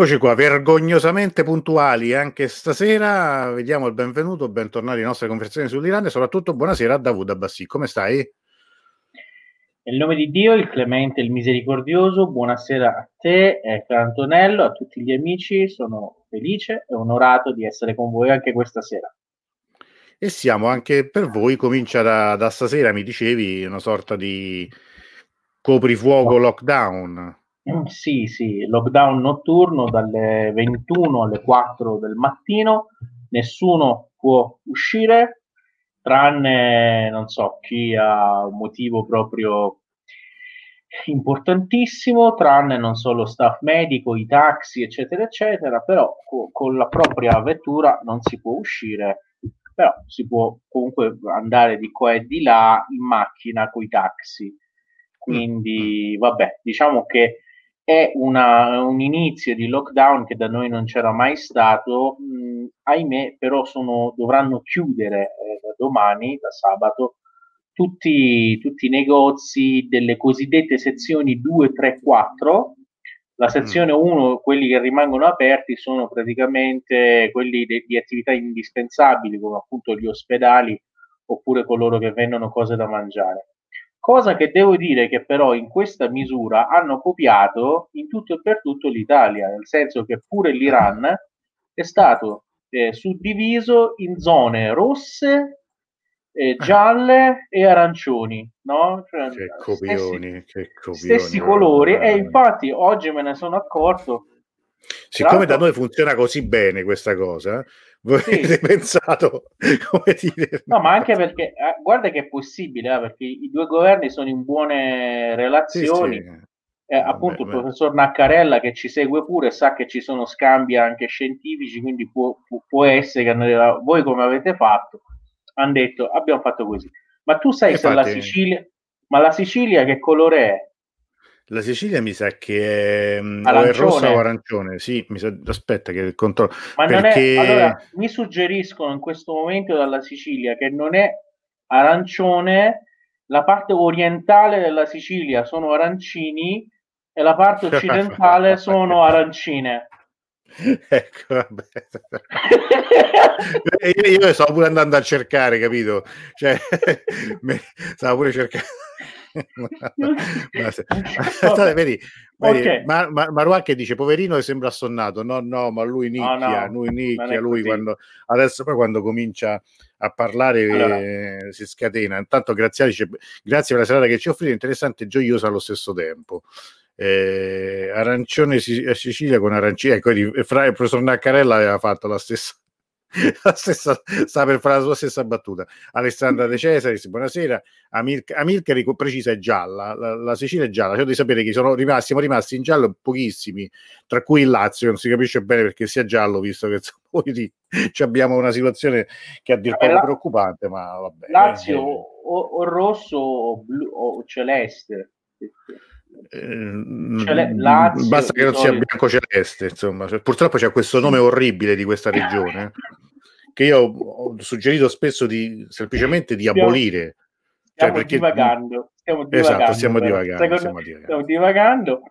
Eccoci qua, vergognosamente puntuali anche stasera. Vediamo il benvenuto, bentornati alle nostre conversazioni sull'Iran e soprattutto buonasera a Davud Abbassi. Come stai? Nel nome di Dio, il clemente, il misericordioso, buonasera a te, eh, Antonello, a tutti gli amici. Sono felice e onorato di essere con voi anche questa sera. E siamo anche per voi, comincia da, da stasera, mi dicevi, una sorta di coprifuoco lockdown. Sì, sì, lockdown notturno dalle 21 alle 4 del mattino, nessuno può uscire, tranne, non so, chi ha un motivo proprio importantissimo, tranne non solo staff medico, i taxi, eccetera, eccetera, però co- con la propria vettura non si può uscire però si può comunque andare di qua e di là in macchina con i taxi. Quindi, mm. vabbè, diciamo che è una, un inizio di lockdown che da noi non c'era mai stato. Mh, ahimè, però sono, dovranno chiudere eh, da domani, da sabato, tutti, tutti, i negozi delle cosiddette sezioni 2, 3, 4 la sezione 1, mm. quelli che rimangono aperti, sono praticamente quelli de- di attività indispensabili, come appunto gli ospedali oppure coloro che vendono cose da mangiare. Cosa che devo dire che però in questa misura hanno copiato in tutto e per tutto l'Italia, nel senso che pure l'Iran è stato eh, suddiviso in zone rosse eh, gialle e arancioni, no? Cioè, che copioni, stessi, che copioni, stessi colori e infatti oggi me ne sono accorto. Siccome da noi funziona così bene questa cosa, voi sì. avete pensato come dire? No, ma anche perché eh, guarda che è possibile, eh, perché i due governi sono in buone relazioni. Sì, sì. Eh, appunto beh, il professor Naccarella che ci segue pure sa che ci sono scambi anche scientifici, quindi può, può essere che voi come avete fatto hanno detto abbiamo fatto così. Ma tu sai se la Sicilia, ma la Sicilia che colore è? La Sicilia mi sa che è, mm, o è rossa o arancione. Sì, mi sa, aspetta che controllo. Ma perché... non è, allora, mi suggeriscono in questo momento dalla Sicilia che non è arancione, la parte orientale della Sicilia sono arancini e la parte occidentale sono arancine. ecco, vabbè. io, io stavo pure andando a cercare, capito? Cioè, stavo pure cercando. ma, vedi, vedi okay. ma, ma, Maruà che dice poverino e sembra assonnato no no ma lui nicchia no, no, lui nicchia lui quando adesso poi quando comincia a parlare allora. eh, si scatena intanto Graziani dice grazie per la serata che ci offrite interessante e gioiosa allo stesso tempo eh, arancione a Sicilia con arancini. Ecco, fra il professor Naccarella aveva fatto la stessa, stessa sta per fare la sua stessa battuta. Alessandra De Cesari, buonasera. Amir, Amilcari precisa è gialla, la, la Sicilia è gialla. Cioè di sapere che sono rimasti, siamo rimasti in giallo pochissimi, tra cui il Lazio, non si capisce bene perché sia giallo, visto che poi abbiamo una situazione che a dir poco la, preoccupante, ma vabbè. Lazio eh, o, o rosso o, blu, o celeste. Eh, Lazio, basta che non sia bianco celeste insomma cioè, purtroppo c'è questo nome orribile di questa regione che io ho suggerito spesso di semplicemente di abolire stiamo cioè, perché, divagando stiamo divagando esatto stiamo divagando, Secondo, stiamo divagando. Stiamo divagando.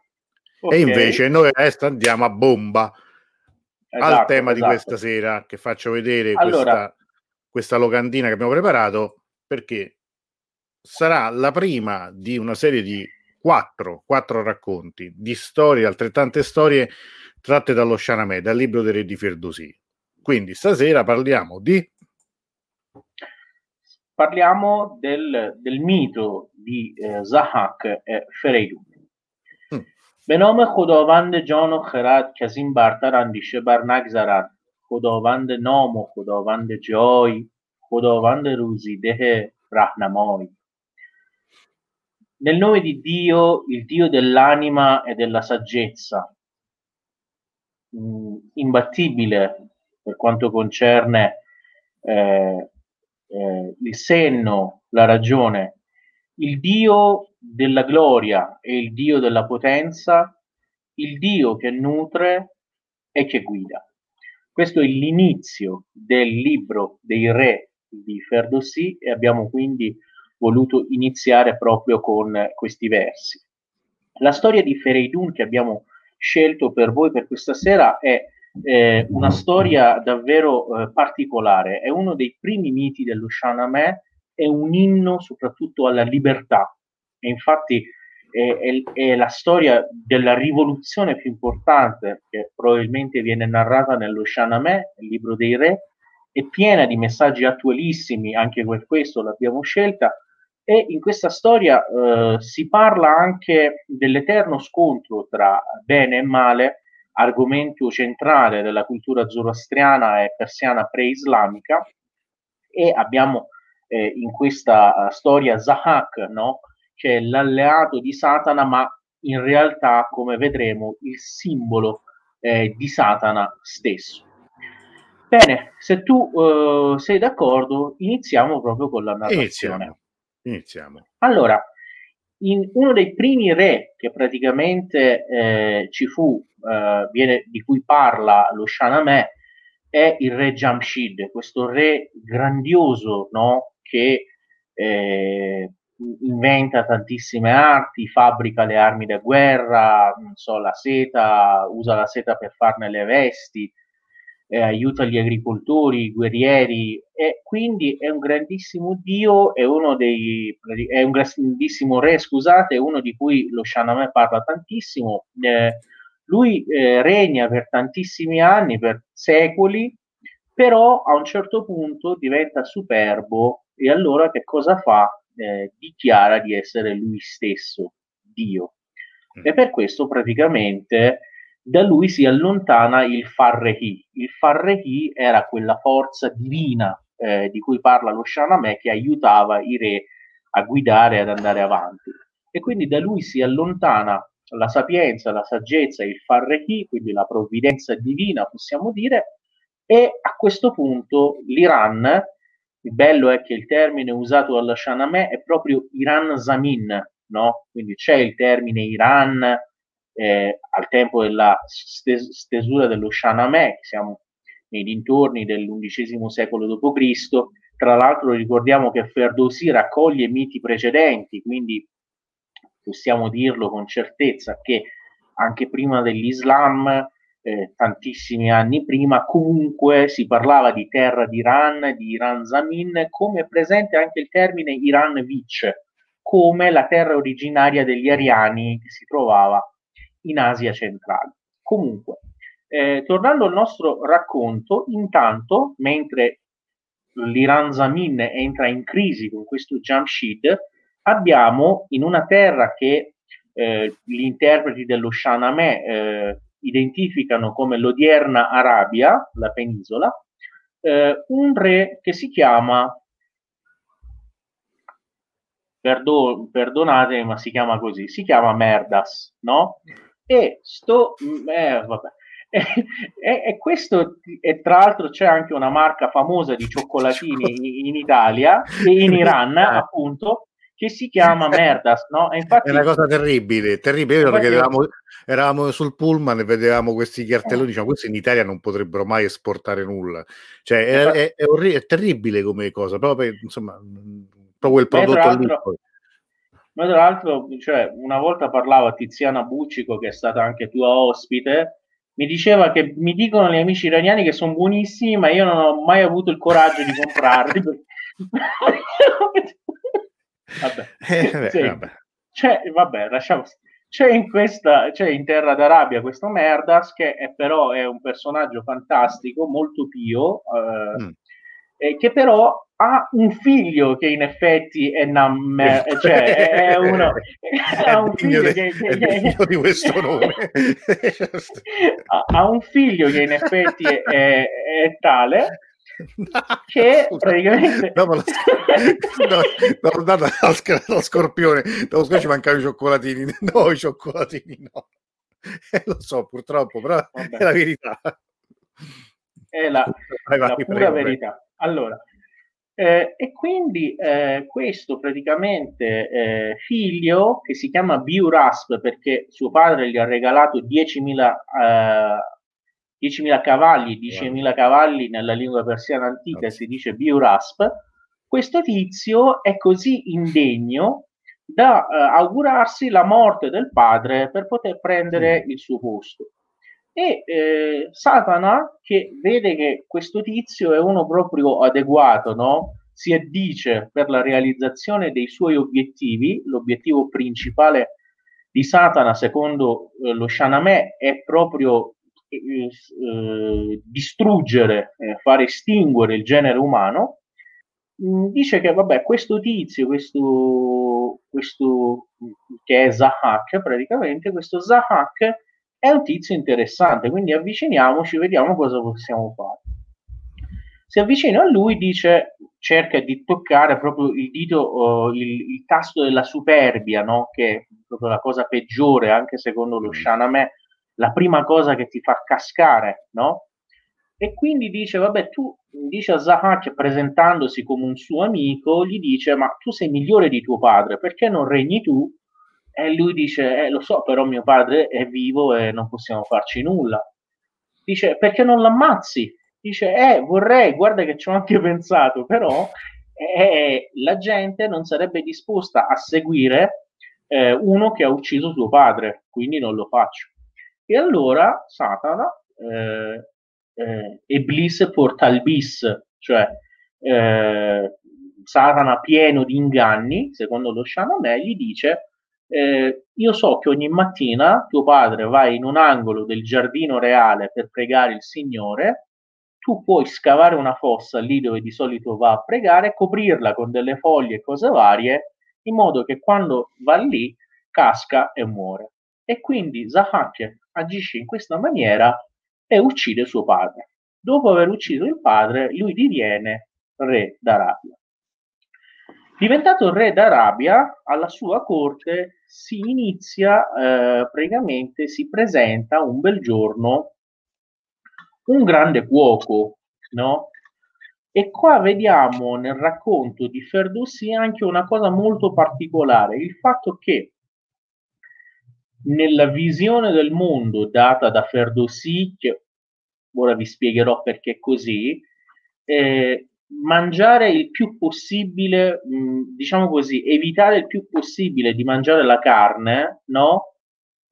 Okay. e invece noi adesso andiamo a bomba esatto, al tema esatto. di questa sera che faccio vedere allora, questa, questa locandina che abbiamo preparato perché sarà la prima di una serie di quattro, quattro racconti di storie, altrettante storie tratte dallo Shahnameh, dal libro dei re di Firdusi. Quindi stasera parliamo di... Parliamo del, del mito di eh, Zahak e Fereidun. به نام خداوند جان و خرد که از این برتر اندیشه بر نگذرد خداوند نام و خداوند جای خداوند روزیده رهنمای nel nome di Dio, il Dio dell'anima e della saggezza, mh, mm, imbattibile per quanto concerne eh, eh, il senno, la ragione, il Dio della gloria e il Dio della potenza, il Dio che nutre e che guida. Questo è l'inizio del libro dei re di Ferdowsi e abbiamo quindi voluto iniziare proprio con questi versi. La storia di Fereidun che abbiamo scelto per voi per questa sera è eh, una storia davvero eh, particolare. È uno dei primi miti dello Shahnameh, è un inno soprattutto alla libertà. E infatti è, è, è, la storia della rivoluzione più importante che probabilmente viene narrata nello Shahnameh, il libro dei re, è piena di messaggi attualissimi, anche per questo l'abbiamo scelta, e in questa storia eh, si parla anche dell'eterno scontro tra bene e male, argomento centrale della cultura zoroastriana e persiana pre-islamica, e abbiamo eh, in questa uh, storia Zahak, no? che è l'alleato di Satana, ma in realtà, come vedremo, il simbolo eh, di Satana stesso. Bene, se tu uh, sei d'accordo, iniziamo proprio con la narrazione. Iniziamo. Iniziamo. Allora, in uno dei primi re che praticamente eh, ci fu, eh, viene, di cui parla lo Shahnameh, è il re Jamshid, questo re grandioso no? che eh, inventa tantissime arti, fabbrica le armi da guerra, so, la seta, usa la seta per farne le vesti, eh, aiuta gli agricoltori, i guerrieri e quindi è un grandissimo dio, è uno dei è un grandissimo re, scusate, uno di cui lo Shahnameh parla tantissimo. Eh, lui eh, regna per tantissimi anni, per secoli, però a un certo punto diventa superbo e allora che cosa fa? Eh, dichiara di essere lui stesso, Dio. E per questo praticamente da lui si allontana il Farrehi. Il Farrehi era quella forza divina eh, di cui parla lo Shahnameh che aiutava i re a guidare ad andare avanti. E quindi da lui si allontana la sapienza, la saggezza, il Farrehi, quindi la provvidenza divina, possiamo dire, e a questo punto l'Iran, il bello è che il termine usato dalla Shahnameh è proprio Iran Zamin, no? Quindi c'è il termine Iran, eh, al tempo della stes- stesura dello Shahnameh, siamo nei dintorni dell'undicesimo secolo d.C., tra l'altro ricordiamo che Ferdowsi raccoglie miti precedenti, quindi possiamo dirlo con certezza che anche prima dell'Islam, eh, tantissimi anni prima, comunque si parlava di terra d'Iran, di Iran Zamin, come è presente anche il termine Iran Vich, come la terra originaria degli ariani che si trovava in Asia centrale. Comunque, eh, tornando al nostro racconto, intanto, mentre l'Iran Zamin entra in crisi con questo Jamshid, abbiamo in una terra che eh, gli interpreti dello Shahnameh eh, identificano come l'odierna Arabia, la penisola, eh, un re che si chiama perdo- perdonate, ma si chiama così, si chiama Merdas, no? E sto, eh, vabbè. E, e, e, questo, e tra l'altro c'è anche una marca famosa di cioccolatini in, in Italia e in Iran, eh. appunto, che si chiama Merdas, no? Infatti, è una cosa terribile, terribile perché eravamo, eravamo, sul pullman e vedevamo questi cartelloni, eh. diciamo, questi in Italia non potrebbero mai esportare nulla. Cioè, è, è, è, orri- è terribile come cosa, proprio, insomma, proprio il prodotto lì. Ma tra l'altro, cioè, una volta parlavo a Tiziana Buccico, che è stata anche tua ospite, mi diceva che mi dicono gli amici iraniani che sono buonissimi, ma io non ho mai avuto il coraggio di comprarli. vabbè. Eh, sì. vabbè. C'è, vabbè, lasciamo c'è in questa c'è in Terra d'Arabia questo Merdas che è, però è un personaggio fantastico molto pio eh, mm. Eh, che però ha un figlio che in effetti è, nam, cioè è uno ha un figlio che, che, che di questo nome. Ha, ha, un figlio che in effetti è, è, è tale che praticamente dopo la, no, no, no, lo scorpione dopo scorpione ci mancano i cioccolatini. No i cioccolatini no. Eh, lo so purtroppo però Vabbè. è la verità. È la, vai, vai, la pura prego, verità allora eh, e quindi eh, questo praticamente eh, figlio, che si chiama Biurasp perché suo padre gli ha regalato 10.000, 10.000 eh, cavalli, 10.000 cavalli nella lingua persiana antica si dice Biurasp, questo tizio è così indegno da uh, augurarsi la morte del padre per poter prendere mm. il suo posto. E eh, Satana, che vede che questo tizio è uno proprio adeguato, no? si addice per la realizzazione dei suoi obiettivi, l'obiettivo principale di Satana, secondo eh, lo Shanamè, è proprio eh, eh, distruggere, eh, far estinguere il genere umano, mm, dice che vabbè, questo tizio, questo, questo che è Zahak praticamente, questo Zahak è un tizio interessante, quindi avviciniamoci, vediamo cosa possiamo fare. Si avvicina a lui, dice, cerca di toccare proprio il dito, uh, il, il, tasto della superbia, no? che è proprio la cosa peggiore, anche secondo lo Shaname, la prima cosa che ti fa cascare, no? E quindi dice, vabbè, tu, dice a Zahak, presentandosi come un suo amico, gli dice, ma tu sei migliore di tuo padre, perché non regni tu? E lui dice, eh, lo so, però mio padre è vivo e non possiamo farci nulla. Dice, perché non l'ammazzi? Dice, eh, vorrei, guarda che ci ho anche pensato, però eh, la gente non sarebbe disposta a seguire eh, uno che ha ucciso suo padre, quindi non lo faccio. E allora Satana, eh, eh, Iblis porta il bis, cioè eh, Satana pieno di inganni, secondo lo Shahnameh, gli dice eh, io so che ogni mattina tuo padre va in un angolo del giardino reale per pregare il Signore, tu puoi scavare una fossa lì dove di solito va a pregare, coprirla con delle foglie e cose varie, in modo che quando va lì casca e muore. E quindi Zahak agisce in questa maniera e uccide suo padre. Dopo aver ucciso il padre, lui diviene re d'Arabia. Diventato re d'Arabia, alla sua corte si inizia, eh, praticamente si presenta un bel giorno un grande cuoco, no? E qua vediamo nel racconto di Ferdowsi anche una cosa molto particolare, il fatto che nella visione del mondo data da Ferdowsi, che ora vi spiegherò perché è così, eh, mangiare il più possibile, mh, mm, diciamo così, evitare il più possibile di mangiare la carne, no?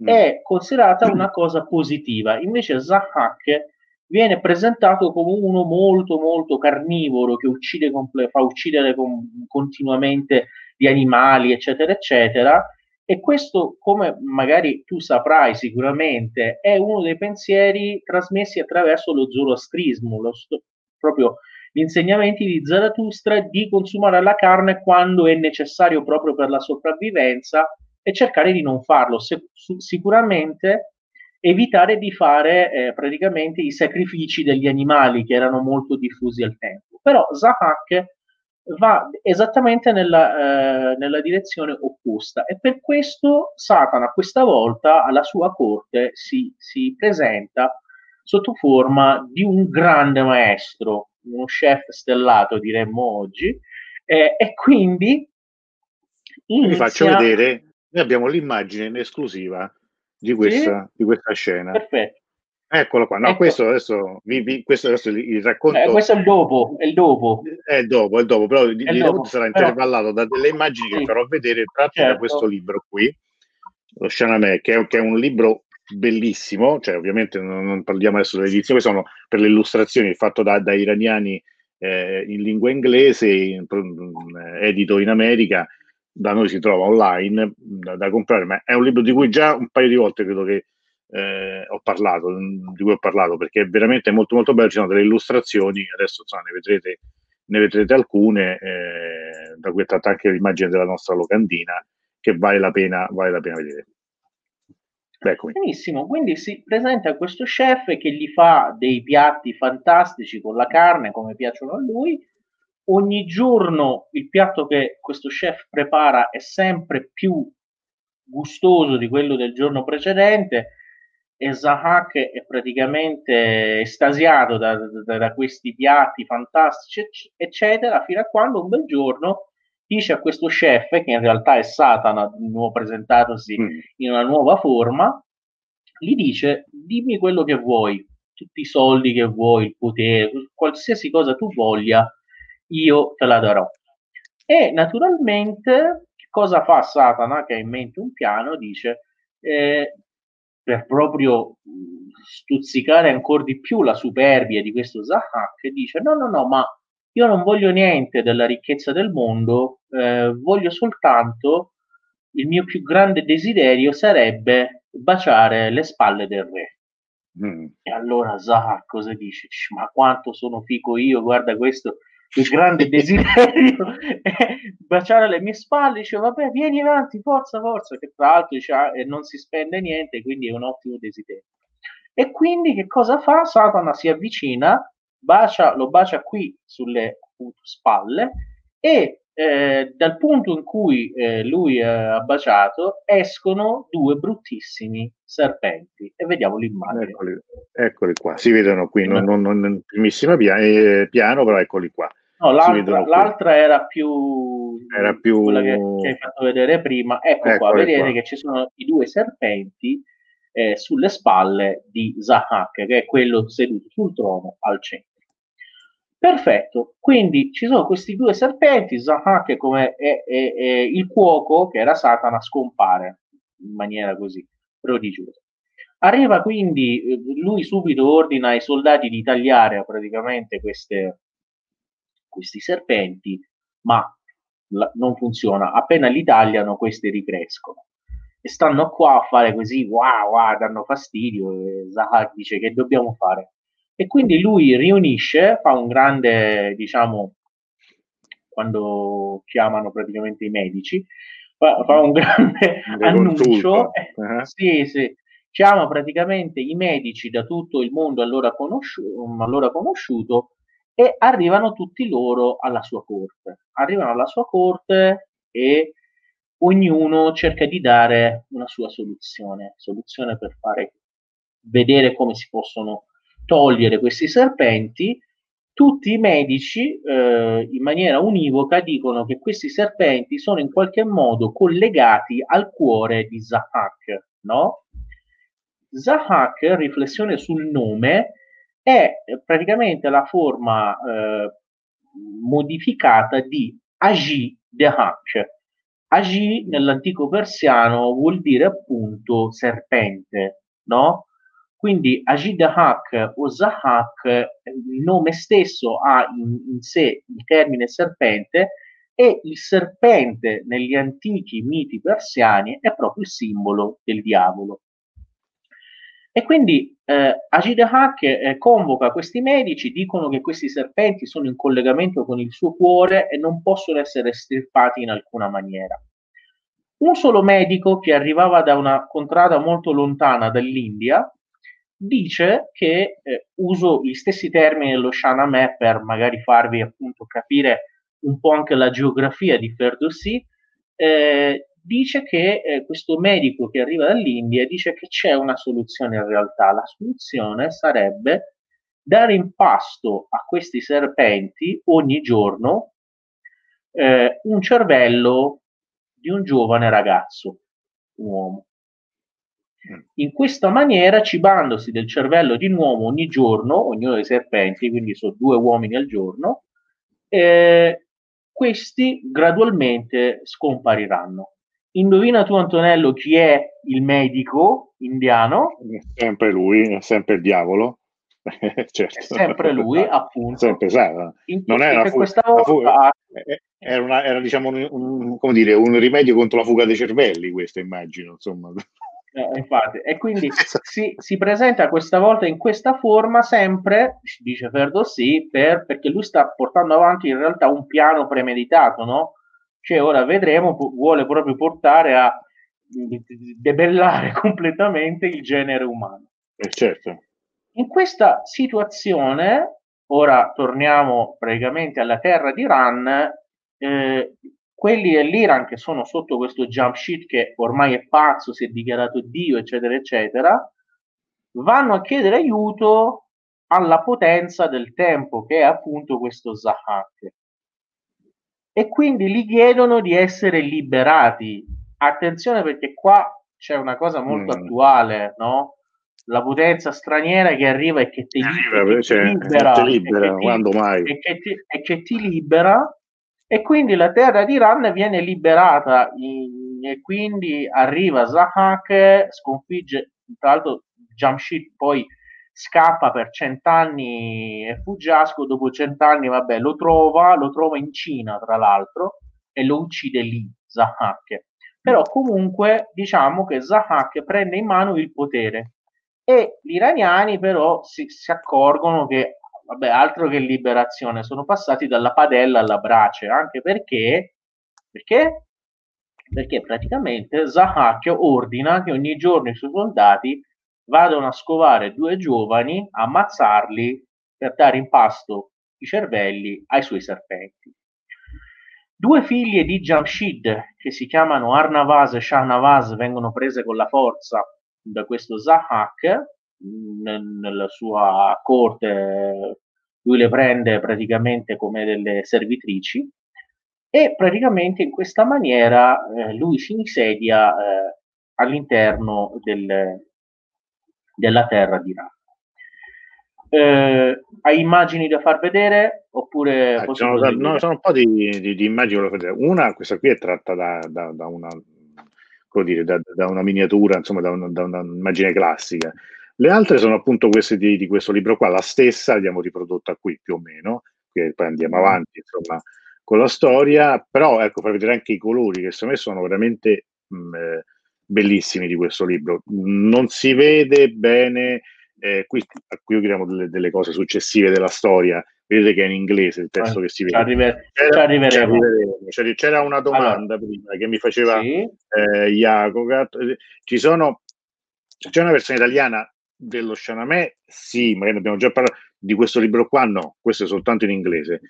Mm. È considerata una cosa positiva. Invece Zahak viene presentato come uno molto molto carnivoro che uccide comple- fa uccidere com- continuamente gli animali, eccetera, eccetera. E questo, come magari tu saprai sicuramente, è uno dei pensieri trasmessi attraverso lo zoroastrismo, lo st- proprio gli insegnamenti di Zarathustra di consumare la carne quando è necessario proprio per la sopravvivenza e cercare di non farlo. Se, su, sicuramente evitare di fare eh, praticamente i sacrifici degli animali che erano molto diffusi al tempo. Però Zahak va esattamente nella, eh, nella, direzione opposta e per questo Satana questa volta alla sua corte si, si presenta sotto forma di un grande maestro, uno chef stellato diremmo oggi, eh, e quindi inizia... Vi faccio vedere, noi abbiamo l'immagine in esclusiva di questa, sì? di questa scena. Perfetto. Eccolo qua, no, ecco. questo adesso, vi, vi, questo adesso il racconto. Eh, questo è il dopo, è il dopo. È il dopo, è il dopo, però il, il dopo sarà però... intervallato da delle immagini sì. che farò vedere tratte certo. da questo libro qui, lo Shanamè, che che è un libro bellissimo, cioè ovviamente non, non parliamo adesso dell'edizione, sono per le illustrazioni fatto da, da iraniani eh, in lingua inglese, in, edito in America, da noi si trova online da, da, comprare, ma è un libro di cui già un paio di volte credo che eh, ho parlato, di cui ho parlato, perché è veramente molto molto bello, ci sono delle illustrazioni, adesso insomma, ne, vedrete, ne vedrete alcune, eh, da cui è tratta anche l'immagine della nostra locandina, che vale la pena, vale la pena vedere. Eccomi. Benissimo, quindi si presenta questo chef che gli fa dei piatti fantastici con la carne come piacciono a lui. Ogni giorno il piatto che questo chef prepara è sempre più gustoso di quello del giorno precedente e Zahak è praticamente estasiato da, da, da, questi piatti fantastici, eccetera, fino a quando un bel giorno dice a questo chef, che in realtà è Satana, di nuovo presentatosi mm. in una nuova forma, gli dice: Dimmi quello che vuoi, tutti i soldi che vuoi, il potere, qualsiasi cosa tu voglia, io te la darò. E naturalmente Cosa fa Satana che ha in mente un piano? Dice eh, per proprio stuzzicare ancora di più la superbia di questo Zahak, dice no, no, no, ma io non voglio niente della ricchezza del mondo, eh, voglio soltanto il mio più grande desiderio sarebbe baciare le spalle del re. Mm. E allora Zahak cosa dice? Ma quanto sono fico io, guarda questo, il grande desiderio è baciare le mie spalle, dice vabbè vieni avanti, forza, forza, che tra l'altro ah, non si spende niente, quindi è un ottimo desiderio. E quindi che cosa fa? Satana si avvicina, bacia, lo bacia qui sulle appunto, spalle e eh, dal punto in cui eh, lui ha baciato escono due bruttissimi serpenti e vediamo l'immagine. Eccoli, eccoli qua, si vedono qui, non, non, non in primissima piano, eh, piano, però eccoli qua. No, l'altra, l'altra era più, era più quella che, che, hai fatto vedere prima. Ecco Eccoli qua, vedete qua. che ci sono i due serpenti eh, sulle spalle di Zahak, che è quello seduto sul trono al centro. Perfetto, quindi ci sono questi due serpenti, Zahak come è, è, è il cuoco, che era Satana, scompare in maniera così prodigiosa. Arriva quindi, eh, lui subito ordina ai soldati di tagliare praticamente queste, questi serpenti, ma la, non funziona. Appena li tagliano, questi ricrescono e stanno qua a fare così, wow, wow danno fastidio. E Zahar dice che dobbiamo fare. E quindi lui riunisce, fa un grande, diciamo, quando chiamano praticamente i medici, fa, fa un grande annuncio. Uh-huh. Sì, sì, chiama praticamente i medici da tutto il mondo allora, conosciuto, allora conosciuto e arrivano tutti loro alla sua corte. Arrivano alla sua corte e ognuno cerca di dare una sua soluzione, soluzione per fare vedere come si possono togliere questi serpenti. Tutti i medici eh, in maniera univoca dicono che questi serpenti sono in qualche modo collegati al cuore di Zahak, no? Zahak, riflessione sul nome, è praticamente la forma eh, modificata di Agi Dehak, Agi nell'antico persiano vuol dire appunto serpente, no? Quindi Agidahak o Zahak, il nome stesso ha in, in, sé il termine serpente e il serpente negli antichi miti persiani è proprio il simbolo del diavolo. E quindi eh, Agidahak eh, convoca questi medici, dicono che questi serpenti sono in collegamento con il suo cuore e non possono essere estirpati in alcuna maniera. Un solo medico che arrivava da una contrada molto lontana dall'India dice che eh, uso gli stessi termini dello Shahnameh per magari farvi appunto capire un po' anche la geografia di Ferdowsi, eh, dice che eh, questo medico che arriva dall'India dice che c'è una soluzione in realtà. La soluzione sarebbe dare in pasto a questi serpenti ogni giorno eh, un cervello di un giovane ragazzo, un uomo. In questa maniera, cibandosi del cervello di un uomo ogni giorno, ognuno dei serpenti, quindi sono due uomini al giorno, eh, questi gradualmente scompariranno. Indovina tu, Antonello, chi è il medico indiano? Sempre lui, è sempre il diavolo. certo. È sempre lui, appunto. Sempre Sara. non era fu- questa volta... era, una, era diciamo un, un, dire, un, rimedio contro la fuga dei cervelli, questo immagino. Insomma. Eh, infatti, e quindi si, si, presenta questa volta in questa forma sempre, dice Ferdossi, per, perché lui sta portando avanti in realtà un piano premeditato, no? che ora vedremo vuole proprio portare a debellare completamente il genere umano. Eh certo. In questa situazione, ora torniamo praticamente alla terra di Ran, eh, quelli dell'Iran che sono sotto questo jump sheet che ormai è pazzo, si è dichiarato Dio, eccetera, eccetera, vanno a chiedere aiuto alla potenza del tempo, che è appunto questo Zahak e quindi gli chiedono di essere liberati. Attenzione perché qua c'è una cosa molto mm. attuale, no? La potenza straniera che arriva e che ti, libera, che cioè, ti libera, te libera ti, quando mai? E che, ti, e che ti libera E quindi la terra di Iran viene liberata in, e quindi arriva Zahak, sconfigge, tra l'altro Jamshid poi scappa per cent'anni e fuggiasco, dopo cent'anni vabbè lo trova, lo trova in Cina tra l'altro e lo uccide lì Zahak. Però comunque diciamo che Zahak prende in mano il potere e gli iraniani però si, si accorgono che vabbè, altro che liberazione, sono passati dalla padella alla brace, anche perché, perché? Perché praticamente Zahak ordina che ogni giorno i suoi soldati vadano a scovare due giovani, ammazzarli per dare in pasto i cervelli ai suoi serpenti. Due figlie di Jamshid, che si chiamano Arnavaz e Shahnavaz, vengono prese con la forza da questo Zahak nella sua corte, lui le prende praticamente come delle servitrici e praticamente in questa maniera eh, lui si insedia eh, all'interno del, della terra di Ra. Eh, hai immagini da far vedere? Oppure eh, sono, da, no, sono un po' di, di, di immagini da vedere. Una, questa qui è tratta da, da, da una, dire, da, una miniatura, insomma, da, un, da un'immagine classica. Le altre sono appunto queste di, di, questo libro qua, la stessa l'abbiamo riprodotta qui più o meno, che poi andiamo mm. avanti insomma con la storia, però ecco, far vedere anche i colori che secondo me sono veramente mh, mm, eh, bellissimi di questo libro. Non si vede bene, eh, qui, qui chiediamo delle, delle, cose successive della storia, vedete che è in inglese il testo eh, che si vede. Arriver- c'era, arriveremo. C'era, c'era, una domanda allora, prima che mi faceva sì. eh, Jacopo. Ci sono, c'è una versione italiana dello Chalamet, sì, magari abbiamo già parlato, di questo libro qua no, questo è soltanto in inglese.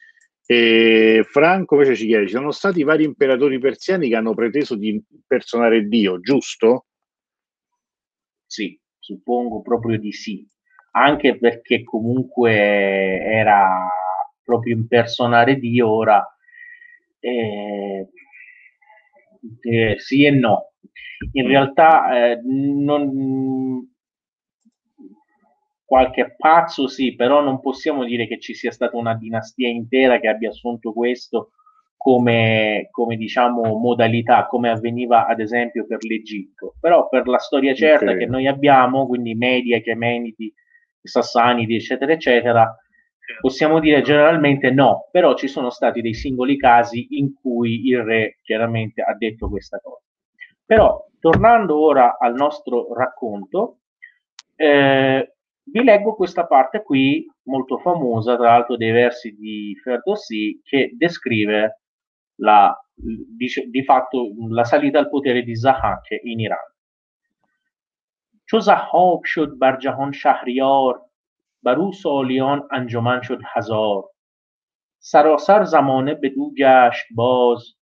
E Franco invece ci chiede, ci sono stati vari imperatori persiani che hanno preteso di impersonare Dio, giusto? Sì, suppongo proprio di sì, anche perché comunque era proprio impersonare Dio ora. Eh, eh, sì e no. In realtà eh, non, qualche pazzo sì, però non possiamo dire che ci sia stata una dinastia intera che abbia assunto questo come, come diciamo modalità, come avveniva ad esempio per l'Egitto. Però per la storia certa okay. che noi abbiamo, quindi Media, Chemenidi, Sassanidi, eccetera, eccetera, possiamo dire generalmente no, però ci sono stati dei singoli casi in cui il re chiaramente ha detto questa cosa. Però tornando ora al nostro racconto, eh, vi leggo questa parte qui, molto famosa, tra l'altro dei versi di Ferdowsi, che descrive la, di, di, fatto la salita al potere di Zahak in Iran. چو زحاک شد بر جهان شهریار بر او سالیان انجمن شد هزار سراسر زمانه به دو گشت باز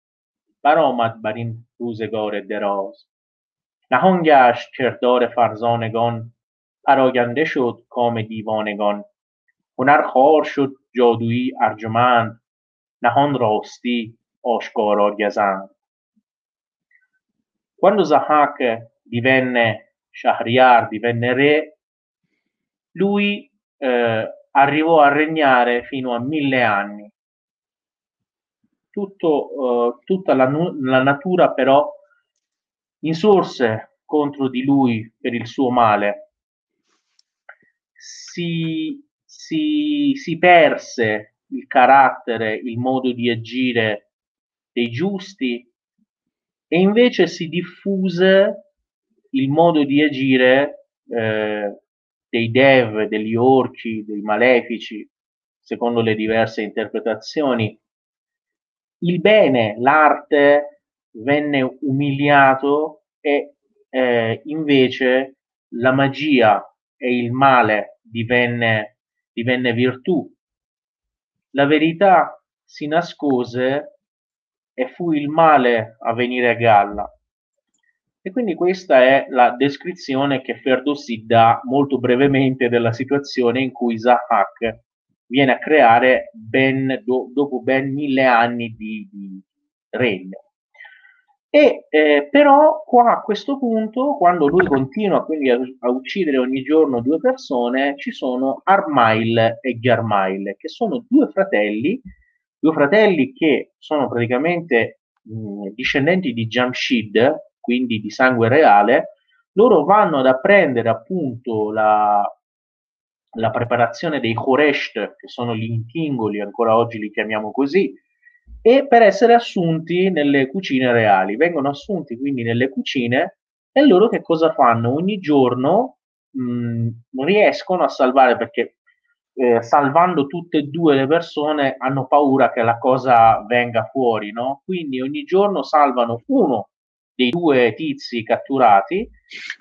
برآمد بر این روزگار دراز نهان گشت کردار فرزانگان پراگنده شد کام دیوانگان هنر خوار شد جادویی ارجمند نهان راستی آشکارا گزند Quando Zahak divenne Shahriar, divenne re, lui eh, arrivò a regnare fino a mille anni. Tutto, eh, tutta la, la natura però insorse contro di lui per il suo male si, si, si perse il carattere, il modo di agire dei giusti e invece si diffuse il modo di agire eh, dei dev, degli orchi, dei malefici, secondo le diverse interpretazioni. Il bene, l'arte, venne umiliato e eh, invece la magia e il male divenne, divenne virtù. La verità si nascose e fu il male a venire a galla. E quindi questa è la descrizione che Ferdowsi dà molto brevemente della situazione in cui Zahak viene a creare ben do, dopo ben mille anni di, di regno. E eh, però qua a questo punto, quando lui continua quindi a, a, uccidere ogni giorno due persone, ci sono Armail e Garmail, che sono due fratelli due fratelli che sono praticamente mh, discendenti di Jamshid, quindi di sangue reale, loro vanno ad apprendere appunto la, la preparazione dei Khoresht, che sono gli intingoli, ancora oggi li chiamiamo così, e per essere assunti nelle cucine reali. Vengono assunti quindi nelle cucine e loro che cosa fanno? Ogni giorno mh, riescono a salvare, perché eh, salvando tutte e due le persone hanno paura che la cosa venga fuori, no? Quindi ogni giorno salvano uno dei due tizi catturati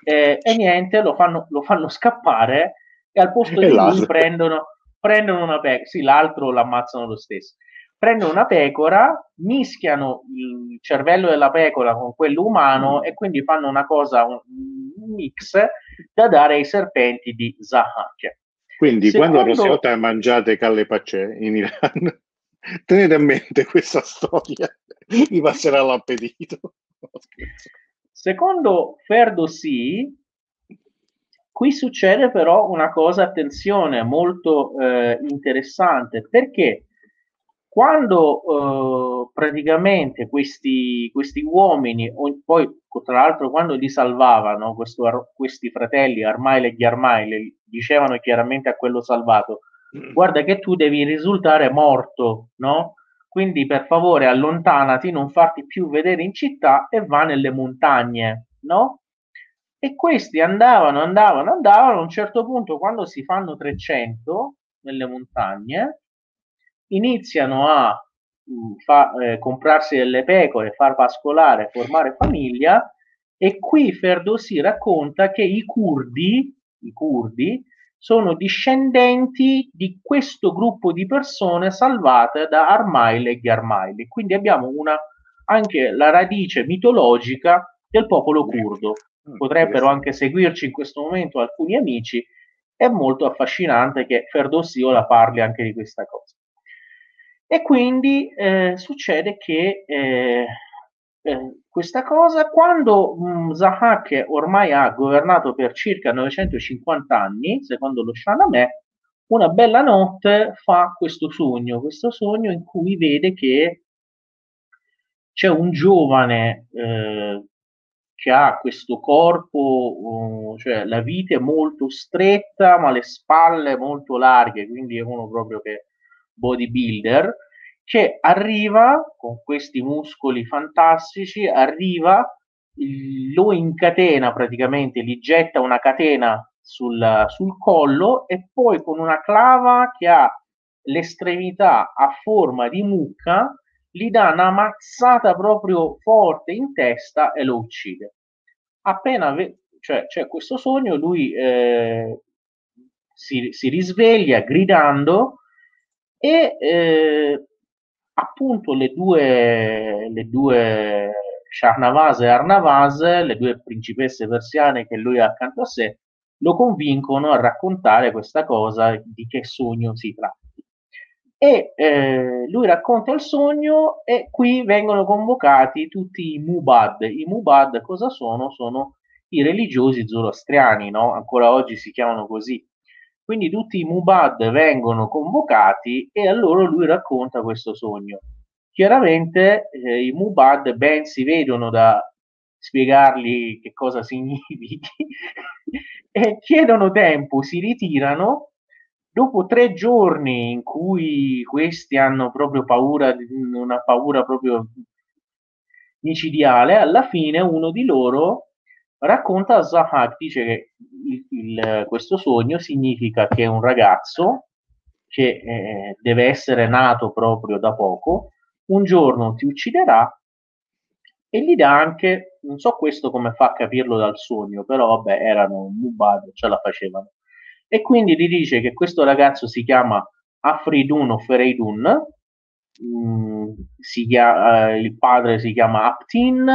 eh, e niente, lo fanno, lo fanno scappare e al posto di lui prendono, prendono una pecora, sì, l'altro l'ammazzano lo stesso. Prendono una pecora, mischiano il cervello della pecora con quello umano mm. e quindi fanno una cosa, un, mix da dare ai serpenti di Zahak. Quindi Secondo... quando la prossima volta mangiate calle pacè in Iran, tenete a mente questa storia, vi passerà l'appetito. Secondo Ferdowsi, qui succede però una cosa, attenzione, molto eh, interessante, perché quando eh, praticamente questi, questi uomini, poi tra l'altro quando li salvavano, questo, questi fratelli Armaile e Ghiarmaile, dicevano chiaramente a quello salvato, mm. guarda che tu devi risultare morto, no? Quindi per favore allontanati, non farti più vedere in città e va nelle montagne, no? E questi andavano, andavano, andavano, a un certo punto quando si fanno 300 nelle montagne, iniziano a mm, fa, eh, comprarsi delle pecore, far pascolare, formare famiglia e qui Ferdowsi racconta che i curdi, i curdi sono discendenti di questo gruppo di persone salvate da Armaile e Gharmaili. Quindi abbiamo una, anche la radice mitologica del popolo curdo. Mm, Potrebbero anche seguirci in questo momento alcuni amici. È molto affascinante che Ferdowsi la parli anche di questa cosa. E quindi eh, succede che eh, eh, questa cosa quando mh, mm, Zahak ormai ha governato per circa 950 anni, secondo lo Shahnameh, una bella notte fa questo sogno, questo sogno in cui vede che c'è un giovane eh, che ha questo corpo, uh, cioè la vite molto stretta, ma le spalle molto larghe, quindi è uno proprio che bodybuilder, che arriva con questi muscoli fantastici, arriva, lo incatena praticamente, gli getta una catena sul, sul collo e poi con una clava che ha l'estremità a forma di mucca gli dà una mazzata proprio forte in testa e lo uccide. Appena ve- cioè, c'è questo sogno, lui eh, si, si, risveglia gridando e eh, appunto le due, le due Shahnavaz e Arnavaz, le due principesse persiane che lui ha accanto a sé, lo convincono a raccontare questa cosa di che sogno si tratti. E eh, lui racconta il sogno e qui vengono convocati tutti i Mubad. I Mubad cosa sono? Sono i religiosi zoroastriani, no? ancora oggi si chiamano così. Quindi tutti i Mubad vengono convocati e a loro lui racconta questo sogno. Chiaramente eh, i Mubad ben si vedono da spiegargli che cosa significhi e chiedono tempo, si ritirano. Dopo tre giorni in cui questi hanno proprio paura, una paura proprio micidiale, alla fine uno di loro racconta a Zahak, dice che il, il, questo sogno significa che un ragazzo che eh, deve essere nato proprio da poco, un giorno ti ucciderà e gli dà anche, non so questo come fa a capirlo dal sogno, però vabbè, erano mubad, ce la facevano. E quindi gli dice che questo ragazzo si chiama Afridun o Fereidun, mm, si chiama, eh, il padre si chiama Aptin,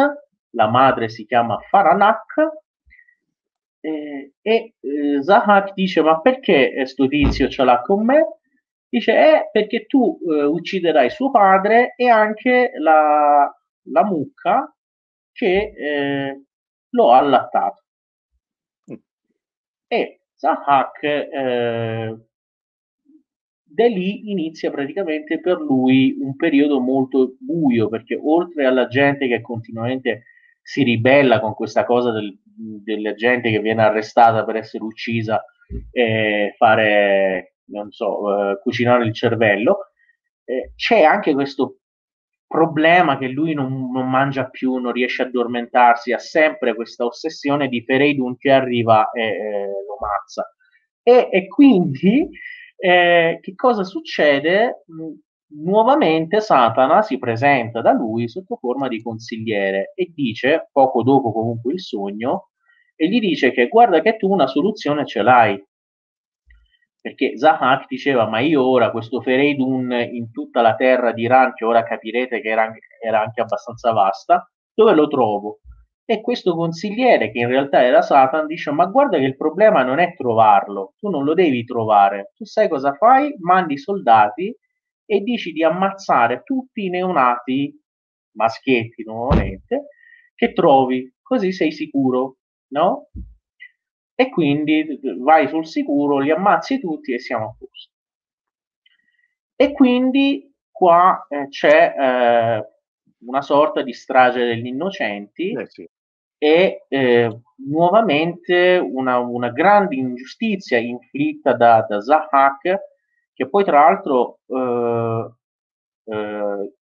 la madre si chiama Faranak eh, e eh, Zahak dice ma perché questo tizio ce l'ha con me? Dice eh perché tu eh, ucciderai suo padre e anche la, la mucca che eh, lo ha allattato. E Zahak eh, da lì inizia praticamente per lui un periodo molto buio, perché oltre alla gente che continuamente si ribella con questa cosa del, della gente che viene arrestata per essere uccisa e fare, non so, eh, cucinare il cervello, eh, c'è anche questo problema che lui non, non, mangia più, non riesce a addormentarsi, ha sempre questa ossessione di Fereidun che arriva e eh, lo mazza. E, e quindi eh, che cosa succede? Nuovamente Satana si presenta da lui sotto forma di consigliere e dice, poco dopo comunque il sogno, e gli dice che guarda che tu una soluzione ce l'hai, perché Zahak diceva ma io ora questo Fereidun in tutta la terra di Iran che ora capirete che era anche, era anche abbastanza vasta dove lo trovo? e questo consigliere che in realtà era Satan dice ma guarda che il problema non è trovarlo tu non lo devi trovare tu sai cosa fai? mandi soldati e dici di ammazzare tutti i neonati maschietti nuovamente che trovi così sei sicuro no? e quindi vai sul sicuro, li ammazzi tutti e siamo a posto. E quindi qua eh, c'è eh, una sorta di strage degli innocenti eh sì. e eh, nuovamente una, una, grande ingiustizia inflitta da, da Zahak, che poi tra l'altro eh, eh,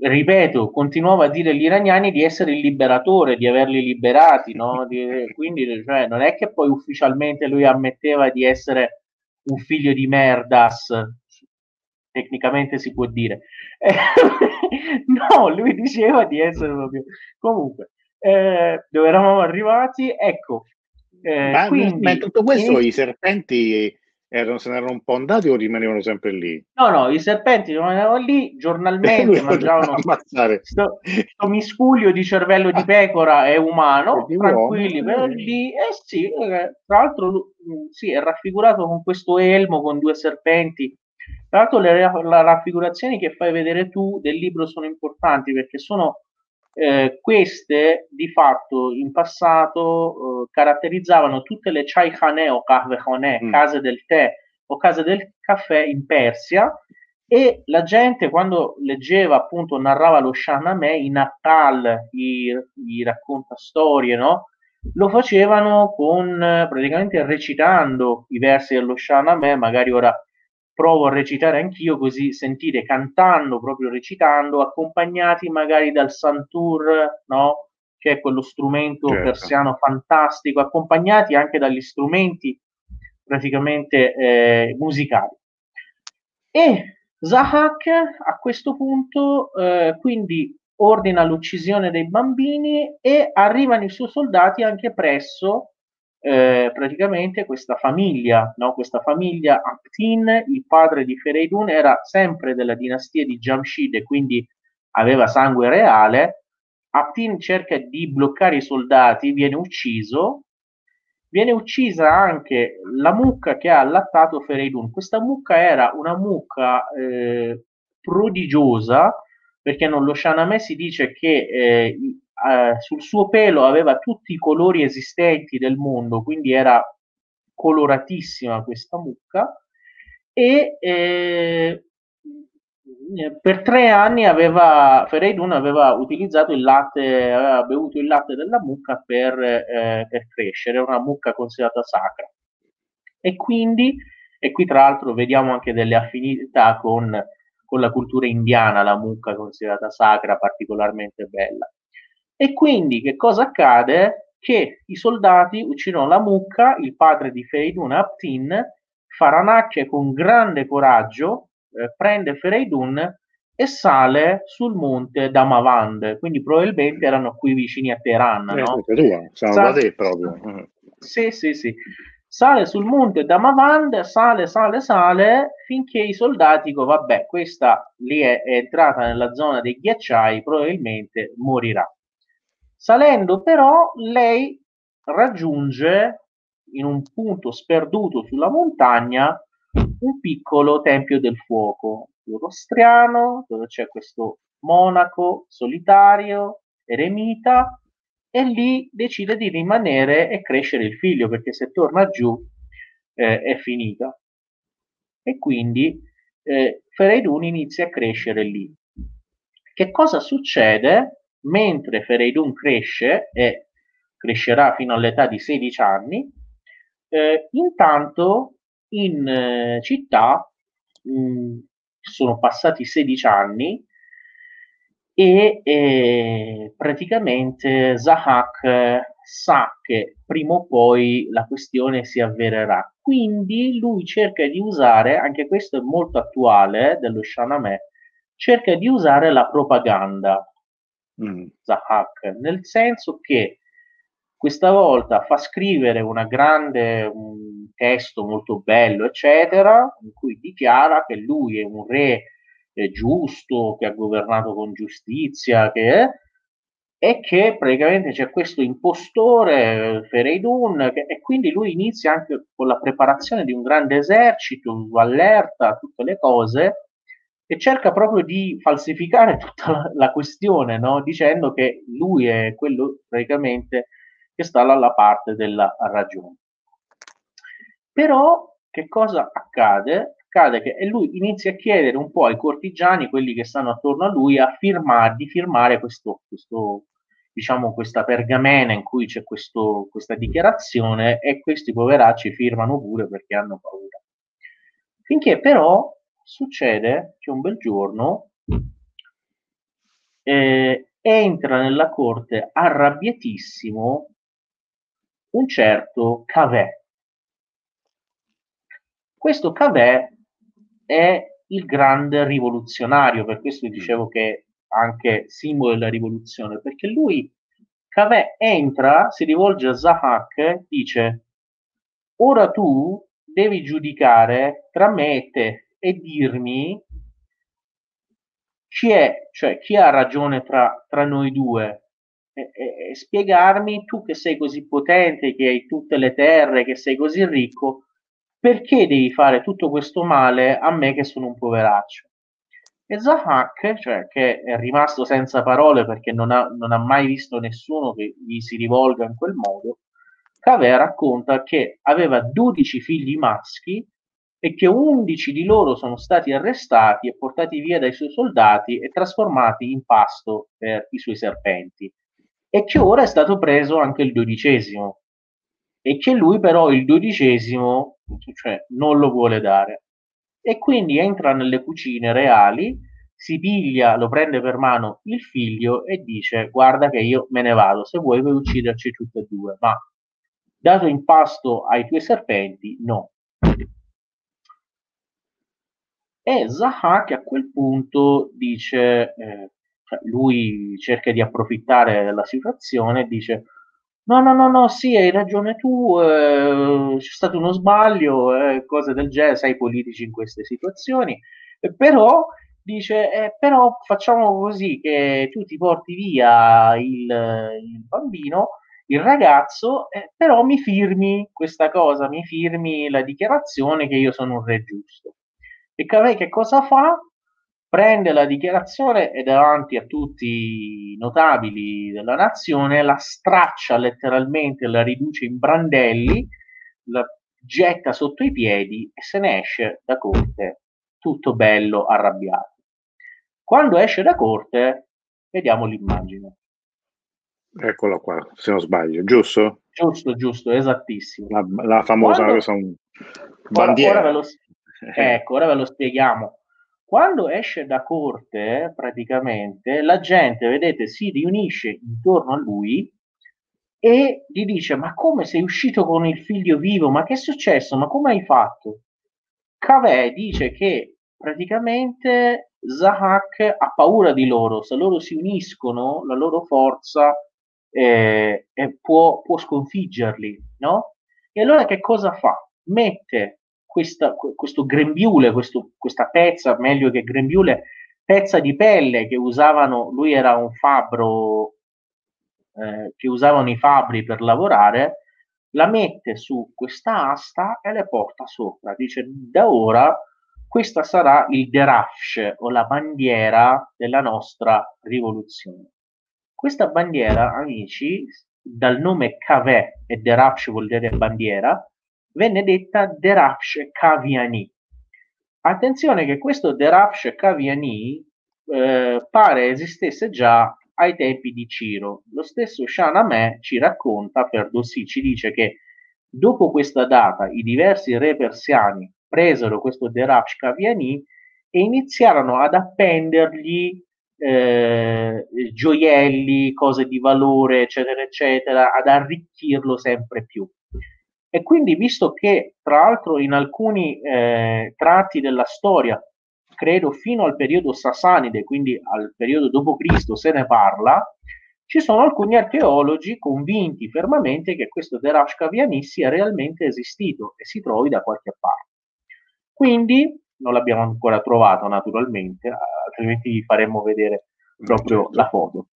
ripeto, continuava a dire agli iraniani di essere il liberatore, di averli liberati, no? di, quindi cioè, non è che poi ufficialmente lui ammetteva di essere un figlio di merdas, tecnicamente si può dire. no, lui diceva di essere proprio... Comunque, eh, dove eravamo arrivati? Ecco. Eh, ma, quindi, ma tutto questo in... i serpenti erano, se ne erano un po' andati o rimanevano sempre lì? No, no, i serpenti rimanevano lì, giornalmente mangiavano questo miscuglio di cervello di pecora e umano, e tranquilli per eh. lì, eh sì, eh, tra l'altro mm, sì, è raffigurato con questo elmo con due serpenti. Tra l'altro le, le raffigurazioni che fai vedere tu del libro sono importanti perché sono eh, queste di fatto in passato eh, caratterizzavano tutte le chai khane o kahvehane, mm. case del tè o case del caffè in Persia e la gente quando leggeva appunto narrava lo Shahnameh in Natal gli, gli racconta storie no? lo facevano con praticamente recitando i versi dello Shahnameh magari ora provo a recitare anch'io così sentite cantando, proprio recitando, accompagnati magari dal santur, no? Che è quello strumento certo. persiano fantastico, accompagnati anche dagli strumenti praticamente eh, musicali. E Zahak a questo punto eh, quindi ordina l'uccisione dei bambini e arrivano i suoi soldati anche presso eh, praticamente questa famiglia, no? questa famiglia Aptin, il padre di Fereidun, era sempre della dinastia di Jamshid e quindi aveva sangue reale. Aptin cerca di bloccare i soldati, viene ucciso. Viene uccisa anche la mucca che ha allattato Fereidun. Questa mucca era una mucca eh, prodigiosa perché nello Shahnameh si dice che eh, eh, sul suo pelo aveva tutti i colori esistenti del mondo, quindi era coloratissima questa mucca e eh, per tre anni aveva Fereidun aveva utilizzato il latte, aveva bevuto il latte della mucca per, eh, per crescere, una mucca considerata sacra. E quindi, e qui tra l'altro vediamo anche delle affinità con, con la cultura indiana, la mucca considerata sacra, particolarmente bella. E quindi che cosa accade? Che i soldati uccidono la mucca, il padre di Feridun Aptin, Faranacche con grande coraggio eh, prende Feridun e sale sul monte Damavand, quindi probabilmente erano qui vicini a Teheran. Eh, no? Siamo Sa- da te proprio. Sì, sì, sì. Sale sul monte Damavand, sale, sale, sale, finché i soldati dicono, vabbè, questa lì è, è entrata nella zona dei ghiacciai, probabilmente morirà. Salendo però lei raggiunge in un punto sperduto sulla montagna un piccolo tempio del fuoco, rostriano, dove c'è questo monaco solitario, eremita, e lì decide di rimanere e crescere il figlio, perché se torna giù eh, è finita. e quindi eh, Fereidun inizia a crescere lì. Che cosa succede mentre Fereidun cresce e crescerà fino all'età di 16 anni? Eh, intanto in eh, città mh, sono passati 16 anni e eh, praticamente Zahak sa che prima o poi la questione si avvererà. Quindi lui cerca di usare, anche questo è molto attuale dello Shahnameh, cerca di usare la propaganda mm. Zahak, nel senso che questa volta fa scrivere una grande, un testo molto bello, eccetera, in cui dichiara che lui è un re eh, giusto, che ha governato con giustizia, che è, e che praticamente c'è questo impostore Fereidun che, e quindi lui inizia anche con la preparazione di un grande esercito, allerta tutte le cose e cerca proprio di falsificare tutta la, la questione, no? dicendo che lui è quello praticamente che sta dalla parte della ragione. Però che cosa accade? Accade che lui inizia a chiedere un po' ai cortigiani, quelli che stanno attorno a lui, a firmare, di firmare questo, questo, diciamo, questa pergamena in cui c'è questo, questa dichiarazione e questi poveracci firmano pure perché hanno paura. Finché però succede che un bel giorno eh, entra nella corte arrabbiatissimo un certo Cavè. Questo Cavè è il grande rivoluzionario, per questo dicevo che è anche simbolo della rivoluzione, perché lui, Cavè, entra, si rivolge a Zahak, dice, ora tu devi giudicare tra me e te e dirmi chi è, cioè chi ha ragione tra, tra noi due, e, e, spiegarmi tu che sei così potente, che hai tutte le terre, che sei così ricco, perché devi fare tutto questo male a me che sono un poveraccio? E Zahak, cioè, che è rimasto senza parole perché non ha, non ha mai visto nessuno che gli si rivolga in quel modo, Cavè racconta che aveva 12 figli maschi e che 11 di loro sono stati arrestati e portati via dai suoi soldati e trasformati in pasto per i suoi serpenti. E che ora è stato preso anche il dodicesimo. E che lui però il dodicesimo cioè, non lo vuole dare. E quindi entra nelle cucine reali si piglia, lo prende per mano il figlio e dice guarda che io me ne vado, se vuoi puoi ucciderci tutte e due, ma dato in pasto ai tuoi serpenti, no. E Zahak a quel punto dice, eh, cioè lui cerca di approfittare della situazione dice no, no, no, no, sì, hai ragione tu, eh, c'è stato uno sbaglio, eh, cose del genere, sai, politici in queste situazioni, però dice, eh, però facciamo così che tu ti porti via il, il bambino, il ragazzo, eh, però mi firmi questa cosa, mi firmi la dichiarazione che io sono un re giusto. E Cavei che cosa fa? prende la dichiarazione e davanti a tutti i notabili della nazione la straccia letteralmente, la riduce in brandelli, la getta sotto i piedi e se ne esce da corte tutto bello arrabbiato. Quando esce da corte, vediamo l'immagine. Eccola qua, se non sbaglio, giusto? Giusto, giusto, esattissimo. La, la famosa Quando... bandiera. Ora, ora ve lo, ecco, ora ve lo spieghiamo quando esce da corte, praticamente, la gente, vedete, si riunisce intorno a lui e gli dice: Ma come sei uscito con il figlio vivo? Ma che è successo? Ma come hai fatto? Cavè dice che praticamente Zahak ha paura di loro, se loro si uniscono, la loro forza eh, eh, può, può sconfiggerli, no? E allora che cosa fa? Mette questa, questo grembiule, questo, questa pezza, meglio che grembiule, pezza di pelle che usavano, lui era un fabbro eh, che usavano i fabbri per lavorare, la mette su questa asta e le porta sopra. Dice da ora questa sarà il derafsh o la bandiera della nostra rivoluzione. Questa bandiera, amici, dal nome Kaveh e derafsh vuol dire bandiera, venne detta Derafsh Kaviani. attenzione che questo Derafsh Kaviani eh, pare esistesse già ai tempi di Ciro. Lo stesso Shahnameh ci racconta, Ferdowsi ci dice che dopo questa data i diversi re persiani presero questo Derafsh Kaviani e iniziarono ad appendergli eh, gioielli, cose di valore, eccetera, eccetera, ad arricchirlo sempre più. E quindi, visto che tra l'altro in alcuni eh, tratti della storia, credo fino al periodo Sassanide, quindi al periodo dopo Cristo, se ne parla, ci sono alcuni archeologi convinti fermamente che questo Derash Kaviani sia realmente esistito e si trovi da qualche parte. Quindi non l'abbiamo ancora trovato naturalmente, altrimenti vi faremmo vedere proprio certo. la foto.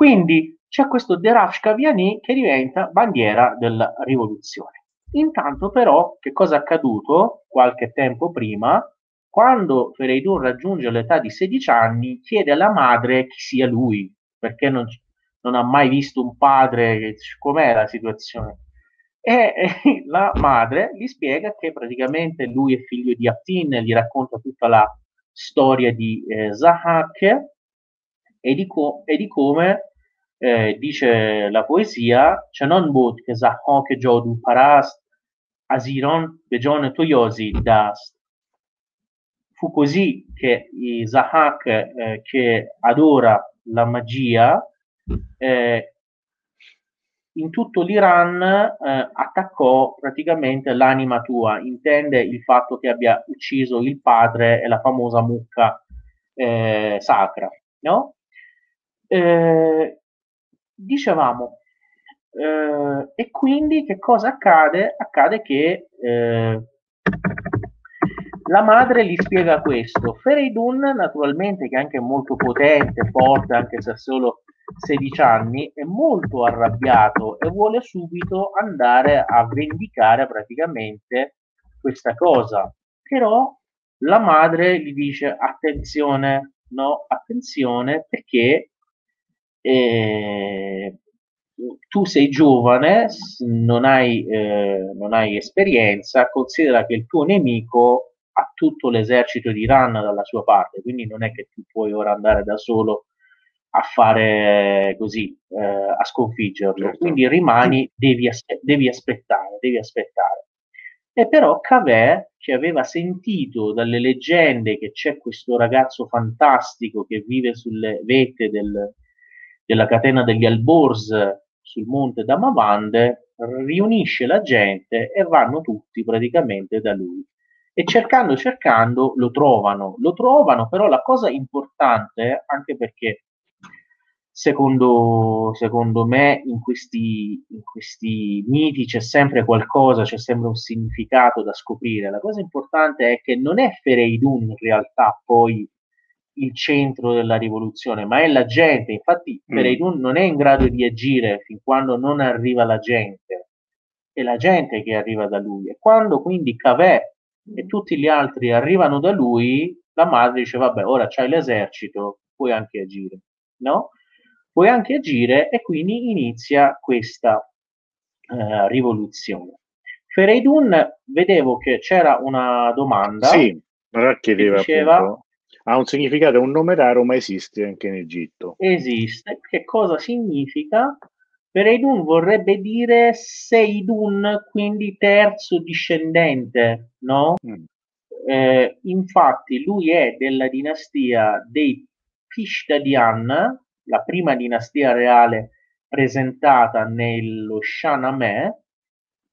Quindi c'è questo Derash Kaviani che diventa bandiera della rivoluzione. Intanto però che cosa è accaduto qualche tempo prima? Quando Fereidun raggiunge l'età di 16 anni chiede alla madre chi sia lui, perché non, non ha mai visto un padre, com'è la situazione. E eh, la madre gli spiega che praticamente lui è figlio di Aftin, gli racconta tutta la storia di eh, Zahak e di, co- e di come eh, dice la poesia, non بود che زحاک جادو پرست از ایران به جان تو dast. Fu così che Isaac, eh, che adora la magia, eh, in tutto l'Iran eh, attaccò praticamente l'anima tua, intende il fatto che abbia ucciso il padre e la famosa mucca eh, sacra, no? Eh, dicevamo, eh, e quindi che cosa accade? Accade che eh, la madre gli spiega questo. Fereidun, naturalmente, che è anche molto potente, forte, anche se ha solo 16 anni, è molto arrabbiato e vuole subito andare a vendicare praticamente questa cosa. Però la madre gli dice attenzione, no, attenzione perché eh, tu sei giovane, non hai, eh, non hai esperienza, considera che il tuo nemico ha tutto l'esercito di Iran dalla sua parte, quindi non è che tu puoi ora andare da solo a fare così, eh, a sconfiggerlo. Certo. Quindi rimani, devi, aspe- devi, aspettare, devi aspettare. E però Cavè, che aveva sentito dalle leggende che c'è questo ragazzo fantastico che vive sulle vette del, della catena degli Albors sul monte Damavande, riunisce la gente e vanno tutti praticamente da lui. E cercando, cercando, lo trovano. Lo trovano, però la cosa importante, anche perché secondo, secondo me in questi, in questi miti c'è sempre qualcosa, c'è sempre un significato da scoprire. La cosa importante è che non è Fereidun in realtà poi il centro della rivoluzione, ma è la gente. Infatti, mm. Pereidun non è in grado di agire fin quando non arriva la gente, è la gente che arriva da lui. E quando quindi Cavè e tutti gli altri arrivano da lui, la madre dice: Vabbè, ora c'hai l'esercito, puoi anche agire, no? Puoi anche agire, e quindi inizia questa eh, rivoluzione. Fereidun, vedevo che c'era una domanda. Sì, chiedeva diceva, appunto ha un significato, è un nome raro, ma esiste anche in Egitto. Esiste. Che cosa significa? Per Eidun vorrebbe dire Seidun, quindi terzo discendente, no? Mm. Eh, infatti lui è della dinastia dei Pishtadian, la prima dinastia reale presentata nello Shahnameh,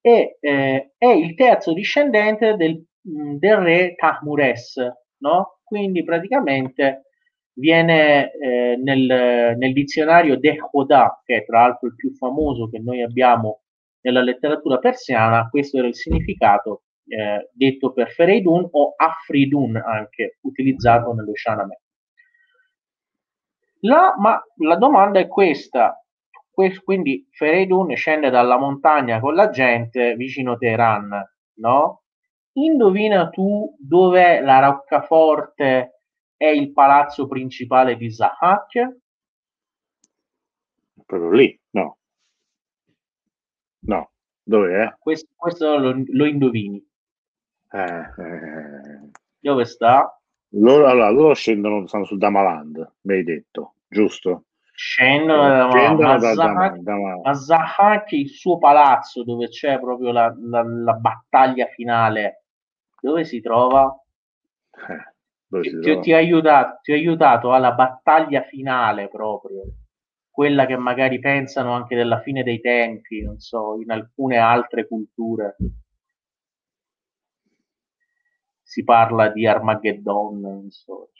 e eh, è il terzo discendente del, del re Tahmures, no? Quindi praticamente viene eh, nel, nel, dizionario De Hoda, che è tra l'altro il più famoso che noi abbiamo nella letteratura persiana, questo era il significato eh, detto per Fereidun o Afridun anche utilizzato nello Shahnameh. La, ma la domanda è questa, quindi Fereidun scende dalla montagna con la gente vicino Teheran, no? Indovina tu dove la roccaforte è il palazzo principale di Zahak? Proprio lì, no. No, dove è? Questo, questo lo, lo indovini. Eh, eh, Dove sta? Loro, allora, loro scendono, stanno sul Damaland, mi hai detto, giusto? Scendono da, scendono da, da, da, a Zahak, il suo palazzo dove c'è proprio la, la, la battaglia finale, dove si trova? Eh, dove ti, si trova? Ti, ho aiutato, ti ho aiutato alla battaglia finale proprio, quella che magari pensano anche della fine dei tempi, non so, in alcune altre culture si parla di Armageddon, non so.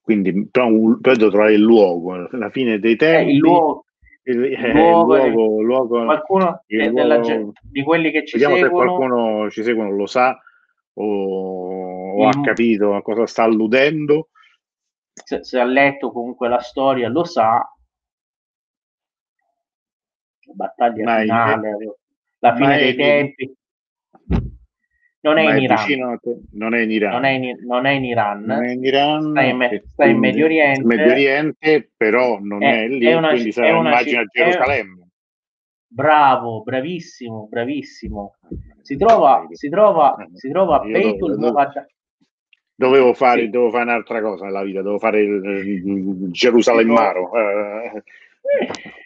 Quindi però, però devo trovare il luogo, alla fine dei tempi. Eh, il luogo, il, eh, il luogo, il luogo, luogo qualcuno il della, di quelli che ci seguono, se qualcuno ci seguono lo sa o, o ha capito a cosa sta alludendo. Se, se, ha letto comunque la storia lo sa. La battaglia ma finale, è, la fine dei tempi non è, in Iran. non è in Iran. Non è in, non è in Iran. Non è in Iran. Sta in, sta in Medio Oriente. Medio Oriente, però non è, è lì, è una, quindi sarà immagina Gerusalemme. Bravo, bravissimo, bravissimo. Si trova, si trova, si trova a Beitul Muqaddas. Dovevo fare, sì. dovevo fare un'altra cosa nella vita, devo fare il, Gerusalemmaro. Eh.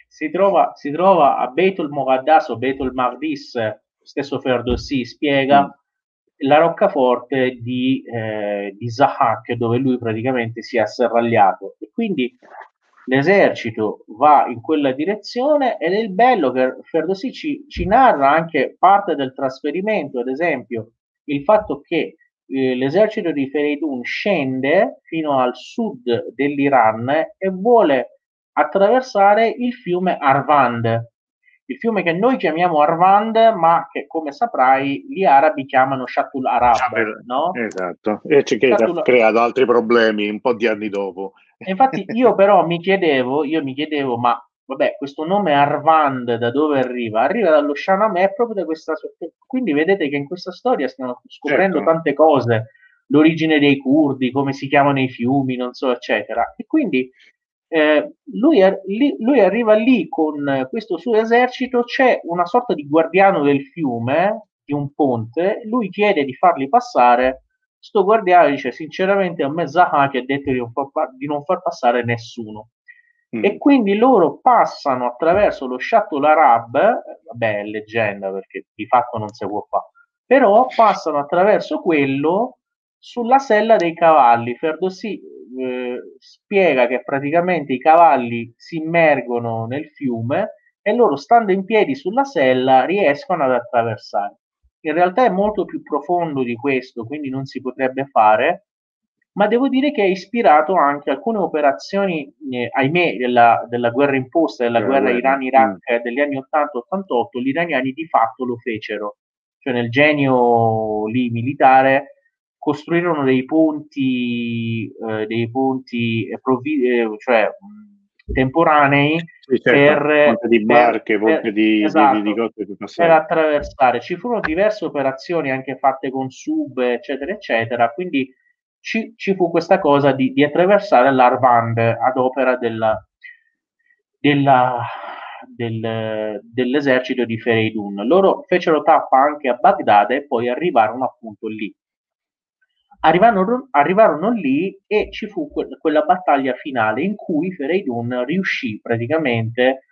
Si trova, si trova a Beitul Muqaddas o Beitul Mardis, stesso Ferdowsi spiega, mm la roccaforte di, eh, di Zahak dove lui praticamente si è asserragliato. E quindi l'esercito va in quella direzione ed è il bello che Ferdowsi ci, ci narra anche parte del trasferimento. Ad esempio il fatto che eh, l'esercito di Feridun scende fino al sud dell'Iran e vuole attraversare il fiume Arvand il fiume che noi chiamiamo Arvand, ma che come saprai gli arabi chiamano Shatul Arab, Shatul, no? Esatto, e che Shatul... ha creato altri problemi un po' di anni dopo. infatti io però mi chiedevo, io mi chiedevo, ma vabbè, questo nome Arvand da dove arriva? Arriva dallo Shahnameh proprio da questa quindi vedete che in questa storia stiamo scoprendo certo. tante cose, l'origine dei curdi, come si chiamano i fiumi, non so, eccetera. E quindi eh, lui, lui, arriva lì con questo suo esercito, c'è una sorta di guardiano del fiume, di un ponte, lui chiede di farli passare, sto guardiano dice sinceramente a me Zaha che ha detto di non far, di non far passare nessuno. Mm. E quindi loro passano attraverso lo Shuttle Arab, vabbè è leggenda perché di fatto non si può fare, però passano attraverso quello sulla sella dei cavalli. Ferdowsi eh, spiega che praticamente i cavalli si immergono nel fiume e loro stando in piedi sulla sella riescono ad attraversare. In realtà è molto più profondo di questo, quindi non si potrebbe fare, ma devo dire che ha ispirato anche alcune operazioni, eh, ahimè, della, della, guerra imposta, della guerra Iran-Iraq degli anni 80-88, gli iraniani di fatto lo fecero, cioè nel genio lì militare costruirono dei ponti, eh, dei ponti eh, provvi- eh, cioè, temporanei sì, certo. per, di barche, per, per, di, esatto, di, di, di per attraversare. Ci furono diverse operazioni anche fatte con sub, eccetera, eccetera. Quindi ci, ci fu questa cosa di, di attraversare l'Arvand ad opera della, della, del, dell'esercito di Fereidun. Loro fecero tappa anche a Baghdad e poi arrivarono appunto lì. Arrivarono, arrivarono lì e ci fu que- quella battaglia finale in cui Fereidun riuscì praticamente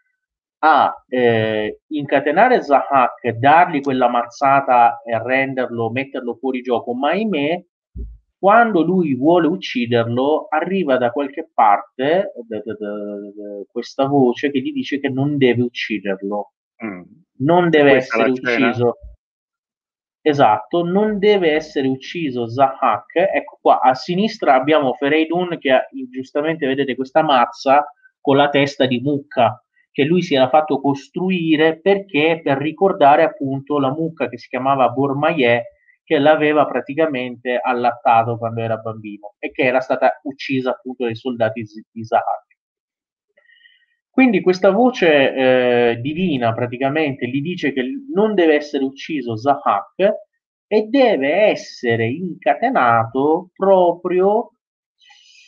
a eh, incatenare Zahak, dargli quella mazzata e renderlo, metterlo fuori gioco, ma ahimè, quando lui vuole ucciderlo, arriva da qualche parte da, da, da, questa voce che gli dice che non deve ucciderlo, mm. non deve essere ucciso. Esatto, non deve essere ucciso Zahak. Ecco qua, a sinistra abbiamo Fereidun che ha, giustamente vedete questa mazza con la testa di mucca che lui si era fatto costruire perché per ricordare appunto la mucca che si chiamava Bormaie che l'aveva praticamente allattato quando era bambino e che era stata uccisa appunto dai soldati di Zahak. Quindi questa voce eh, divina praticamente gli dice che non deve essere ucciso Zahak e deve essere incatenato proprio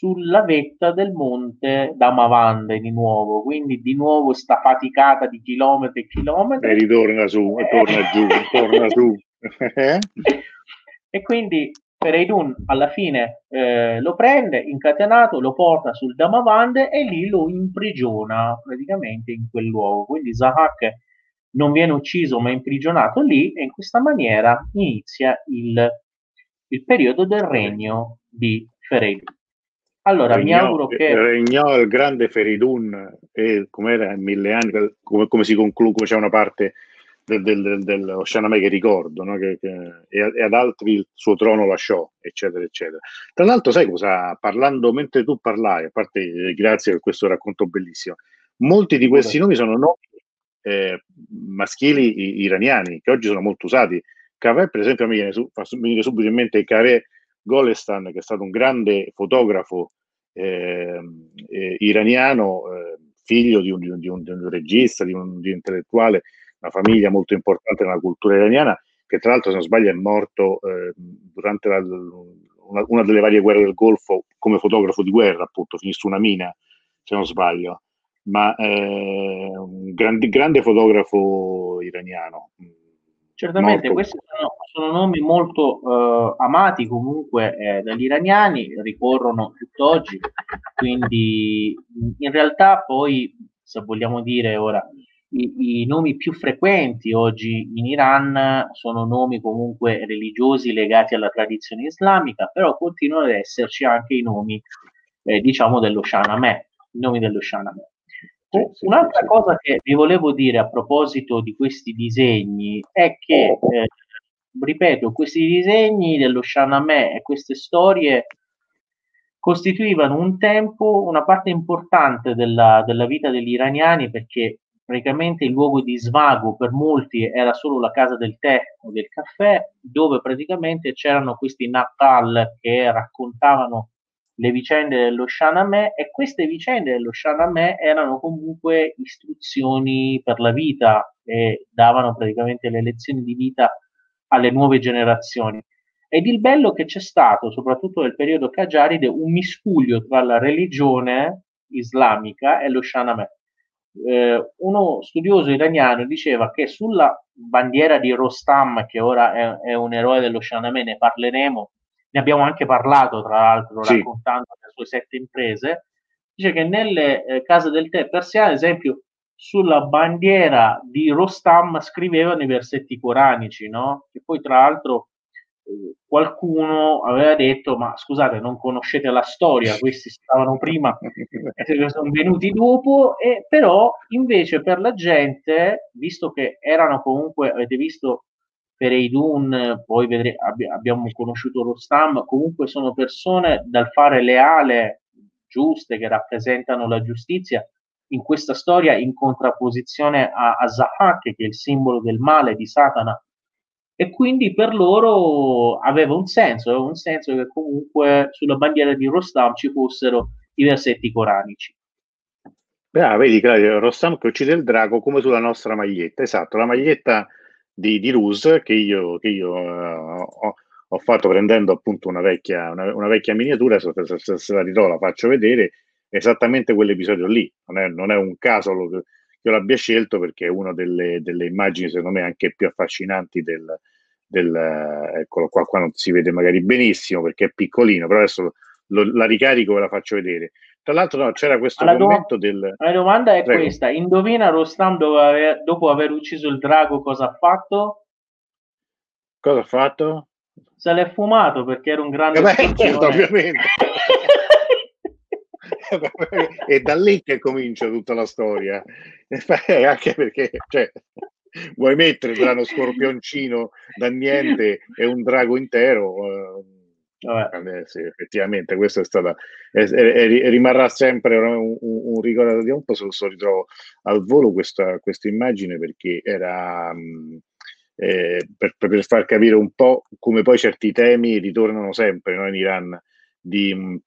sulla vetta del monte Damavande di nuovo, quindi di nuovo sta faticata di chilometri e chilometri. E ritorna su, e torna giù, torna su. e quindi Fereidun alla fine eh, lo prende incatenato, lo porta sul Damavande e lì lo imprigiona praticamente in quel luogo. Quindi Zahak non viene ucciso ma è imprigionato lì e in questa maniera inizia il, il periodo del regno di Fereidun. Allora, regnò, mi auguro che... Regnò il grande Feridun e come era mille anni, come, come si conclude, c'è una parte del, del, dello Shanamè che ricordo, no? che, che, e, ad altri il suo trono lasciò, eccetera, eccetera. Tra l'altro, sai cosa? Parlando mentre tu parlavi, a parte eh, grazie per questo racconto bellissimo, molti di questi nomi sono nomi eh, maschili iraniani che oggi sono molto usati. Cavè, per esempio, mi viene, su, mi viene subito in mente Cavè Golestan, che è stato un grande fotografo eh, eh, iraniano, eh, figlio di un, di, un, di, un, di un, regista, di un, intellettuale, una famiglia molto importante nella cultura iraniana, che tra l'altro, se non sbaglio, è morto eh, durante la, una, una, delle varie guerre del Golfo come fotografo di guerra, appunto, finì su una mina, se non sbaglio, ma è un grande, grande fotografo iraniano. Certamente, molto... questi sono, sono, nomi molto uh, amati comunque eh, dagli iraniani, ricorrono tutt'oggi, quindi in realtà poi, se vogliamo dire ora, i, i, nomi più frequenti oggi in Iran sono nomi comunque religiosi legati alla tradizione islamica, però continuano ad esserci anche i nomi, eh, diciamo, dello Shahnameh, i nomi dello Shahnameh. Sì, Un'altra sì, cosa che vi volevo dire a proposito di questi disegni è che, eh, ripeto, questi disegni dello Shahnameh e queste storie costituivano un tempo una parte importante della, della vita degli iraniani perché praticamente il luogo di svago per molti era solo la casa del tè o del caffè, dove praticamente c'erano questi Natal che raccontavano le vicende dello Shahnameh e queste vicende dello Shahnameh erano comunque istruzioni per la vita e davano praticamente le lezioni di vita alle nuove generazioni. Ed il bello che c'è stato, soprattutto nel periodo Qajaride, un miscuglio tra la religione islamica e lo Shahnameh. Eh, uno studioso iraniano diceva che sulla bandiera di Rostam, che ora è, è un eroe dello Shahnameh, ne parleremo, ne abbiamo anche parlato tra l'altro sì. raccontando le sue sette imprese, dice che nelle eh, case del tè persiane, ad esempio, sulla bandiera di Rostam scrivevano i versetti coranici, no? Che poi tra l'altro qualcuno aveva detto ma scusate non conoscete la storia questi stavano prima e sono venuti dopo e però invece per la gente visto che erano comunque avete visto Fereidun, poi vedre, abbi, abbiamo conosciuto Rostam, comunque sono persone dal fare leale, giuste, che rappresentano la giustizia, in questa storia in contrapposizione a, a Zahak, che è il simbolo del male di Satana. E quindi per loro aveva un senso, aveva un senso che comunque sulla bandiera di Rostam ci fossero i versetti coranici. Ah, vedi Claudio, Rostam che uccide il drago come sulla nostra maglietta, esatto, la maglietta di, di Ruse che io, che io uh, ho, ho, fatto prendendo appunto una vecchia, una, una vecchia miniatura, se, se, se, la ritrovo la faccio vedere, esattamente quell'episodio lì. Non è, non è un caso lo, io l'abbia scelto perché è una delle, delle, immagini secondo me anche più affascinanti del, del eccolo qua, qua non si vede magari benissimo perché è piccolino, però adesso lo, la ricarico e la faccio vedere. Tra l'altro no, c'era questo la commento do- del... La domanda è Prego. questa, indovina Rostam dopo aver, dopo aver ucciso il drago cosa ha fatto? Cosa ha fatto? Se l'è fumato perché era un grande... Eh certo, ovviamente. e da lì che comincia tutta la storia, anche perché cioè, vuoi mettere tra uno scorpioncino da niente e un drago intero... Uh, eh, sì, effettivamente questo è stata è, è, rimarrà sempre un, un, ricordo di un po' se lo ritrovo al volo questa, questa immagine perché era mh, eh, per, per, far capire un po' come poi certi temi ritornano sempre no, in Iran di,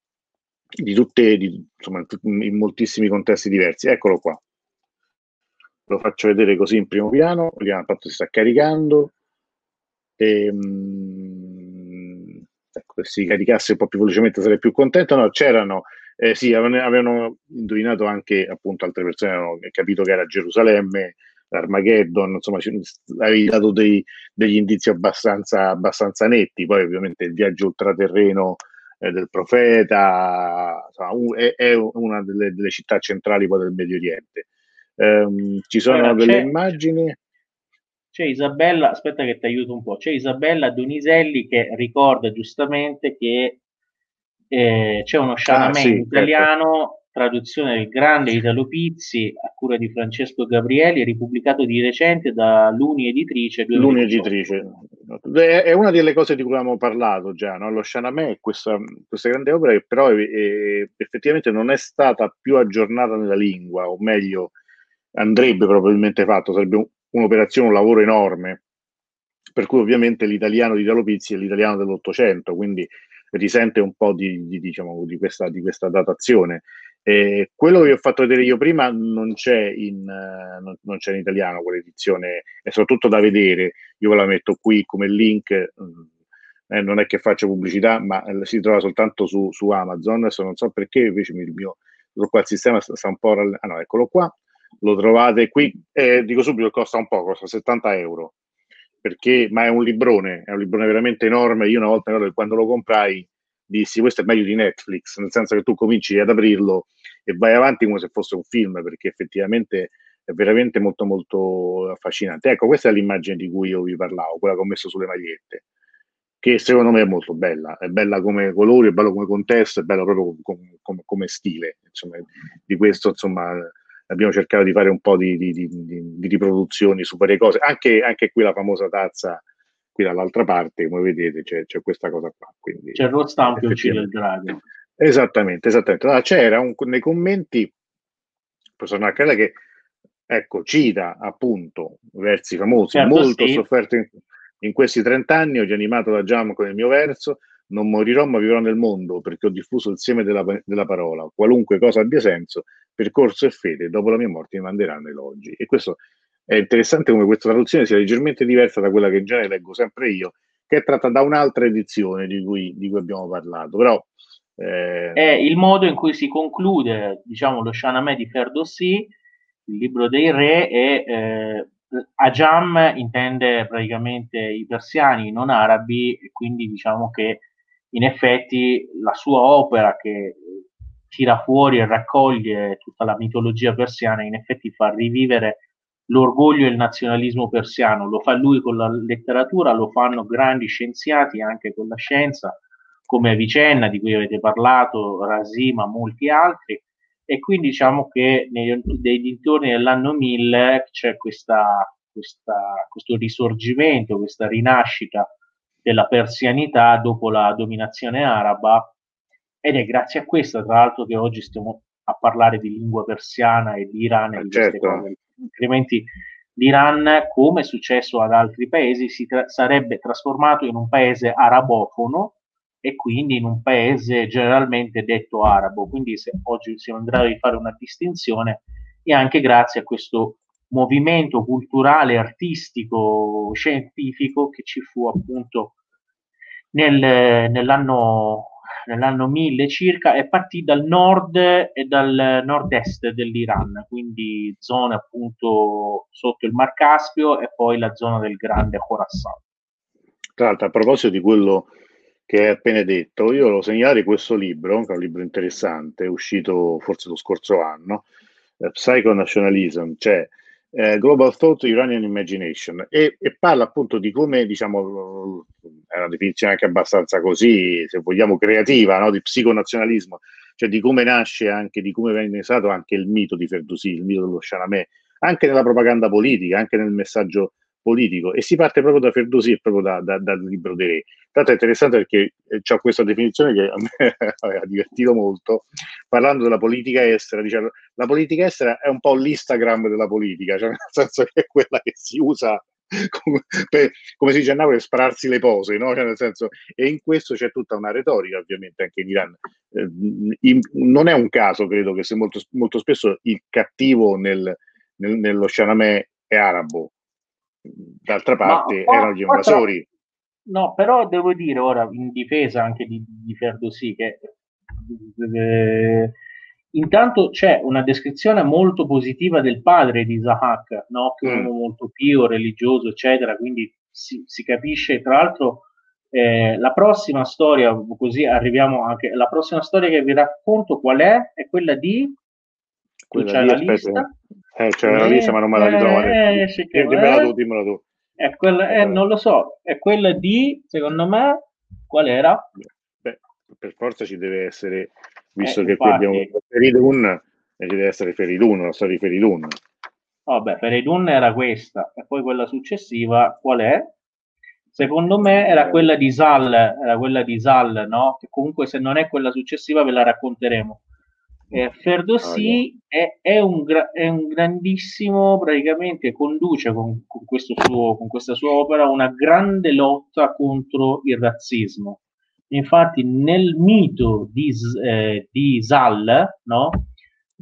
di tutte di, insomma in moltissimi contesti diversi. Eccolo qua. Lo faccio vedere così in primo piano. Vediamo fatto si sta caricando. E, mh, ecco, se si caricasse un po' più velocemente sarei più contento. No, c'erano, eh, sì, avevano, avevano, indovinato anche appunto altre persone, avevano capito che era Gerusalemme, Armageddon, insomma, avevi dato dei, degli indizi abbastanza, abbastanza, netti, poi ovviamente il viaggio ultraterreno eh, del profeta insomma, è, è, una delle, delle, città centrali del Medio Oriente. Um, ci sono allora, delle immagini. C'è Isabella, aspetta che ti aiuto un po', c'è Isabella Doniselli che ricorda giustamente che eh, c'è uno sciamame ah, sì, certo. italiano certo traduzione del grande Italo Pizzi a cura di Francesco Gabrieli, ripubblicato di recente da Luni Editrice. Luni Editrice. È una delle cose di cui abbiamo parlato già, no? lo Shanamè è questa, questa, grande opera che però è, è, effettivamente non è stata più aggiornata nella lingua, o meglio andrebbe probabilmente fatto, sarebbe un'operazione, un lavoro enorme, per cui ovviamente l'italiano di Italo Pizzi è l'italiano dell'Ottocento, quindi risente un po' di, di, diciamo, di, questa, di questa datazione. Eh, quello che vi ho fatto vedere io prima non c'è in, uh, non, non c'è in italiano, quell'edizione è soprattutto da vedere. Io ve la metto qui come link. Eh, non è che faccio pubblicità, ma eh, si trova soltanto su, su, Amazon. Adesso non so perché, invece il mio qua il sistema sta, sta un po'. Rall- ah no, eccolo qua. Lo trovate qui. Dico subito, costa un po', costa 70 euro. Perché, ma è un librone, è un librone veramente enorme. Io una volta quando lo comprai dissi questo è meglio di Netflix, nel senso che tu cominci ad aprirlo e vai avanti come se fosse un film, perché effettivamente è veramente molto molto affascinante. Ecco, questa è l'immagine di cui io vi parlavo, quella che ho messo sulle magliette, che secondo me è molto bella, è bella come colori, è bella come contesto, è bella proprio come, come, come stile, insomma, di questo insomma abbiamo cercato di fare un po' di, di, di, di riproduzioni su varie cose, anche, anche qui la famosa tazza qui dall'altra parte, come vedete, c'è, c'è questa cosa qua. Quindi, c'è il Rostam che uccide il drago. Esattamente, esattamente. Allora, c'era un, nei commenti il professor Naccella che ecco, cita appunto versi famosi, certo, molto sì. sofferto in, in, questi 30 anni, ho animato da Jam con il mio verso, non morirò ma vivrò nel mondo perché ho diffuso il seme della, della parola, qualunque cosa abbia senso, percorso e fede, dopo la mia morte mi manderanno elogi. E questo è interessante come questa traduzione sia leggermente diversa da quella che genere leggo sempre io, che è tratta da un'altra edizione di cui, di cui abbiamo parlato. Però, eh... È il modo in cui si conclude, diciamo, lo Shanamè di Ferdowsi, il libro dei re, e eh, Ajam intende praticamente i persiani, non arabi, e quindi diciamo che in effetti la sua opera che tira fuori e raccoglie tutta la mitologia persiana, in effetti fa rivivere l'orgoglio e il nazionalismo persiano, lo fa lui con la letteratura, lo fanno grandi scienziati anche con la scienza, come Avicenna di cui avete parlato, Rasima, molti altri, e quindi diciamo che nei, nei dintorni dell'anno 1000 c'è questa, questa, questo risorgimento, questa rinascita della persianità dopo la dominazione araba. Ed è grazie a questo, tra l'altro, che oggi stiamo a parlare di lingua persiana e di Iran e di certo. queste cose altrimenti l'Iran, come è successo ad altri paesi, si tra- sarebbe trasformato in un paese arabofono e quindi in un paese generalmente detto arabo. Quindi se oggi siamo in grado di fare una distinzione e anche grazie a questo movimento culturale, artistico, scientifico che ci fu appunto nel, nell'anno nell'anno 1000 circa, è partita dal nord e dal nord-est dell'Iran, quindi zone appunto sotto il Mar Caspio e poi la zona del grande Khorasan. Tra l'altro, a proposito di quello che hai appena detto, io volevo segnalare questo libro, che è un libro interessante, uscito forse lo scorso anno, eh, Psychonationalism, cioè eh, Global Thought Iranian Imagination e, e, parla appunto di come, diciamo, è una definizione anche abbastanza così, se vogliamo, creativa, no? di psiconazionalismo, cioè di come nasce anche, di come viene usato anche il mito di Ferdowsi, il mito dello Shanamè, anche nella propaganda politica, anche nel messaggio politico e si parte proprio da Ferdowsi e proprio da, da, dal libro dei re. Tanto è interessante perché eh, c'è questa definizione che a me ha divertito molto, parlando della politica estera, dice la politica estera è un po' l'Instagram della politica, cioè nel senso che è quella che si usa come, per, come si dice a Napoli, spararsi le pose, no? cioè senso, e in questo c'è tutta una retorica, ovviamente, anche in Iran. Eh, in, non è un caso, credo, che se molto, molto spesso il cattivo nel, nel, nello Shanamè è arabo, D'altra parte Ma, erano gli invasori. No, però devo dire ora in difesa anche di, di Ferdosi che eh, intanto c'è una descrizione molto positiva del padre di Isaac, no? che è mm. uomo molto pio, religioso, eccetera, quindi si, si capisce, tra l'altro eh, la prossima storia, così arriviamo anche, la prossima storia che vi racconto qual è? È quella di... Quella c'è di, la aspetta, lista? Eh, c'è la lista ma non me la ritrovo. Eh, eh, sì, dimmela tu, dimmela tu. È quella, eh, non lo so, è quella di, secondo me, qual era? Beh, per forza ci deve essere, visto eh, che infatti, qui abbiamo Feridun, e ci deve essere Feridun, la storia di Feridun. Vabbè, Feridun era questa, e poi quella successiva, qual è? Secondo me era quella di Sal, era quella di Sal, no? Che comunque se non è quella successiva ve la racconteremo. Eh, Ferdowsi ah, è, è, un gra- è, un grandissimo, praticamente conduce con, con, suo, con, questa sua opera una grande lotta contro il razzismo. Infatti nel mito di, eh, di Zal, no?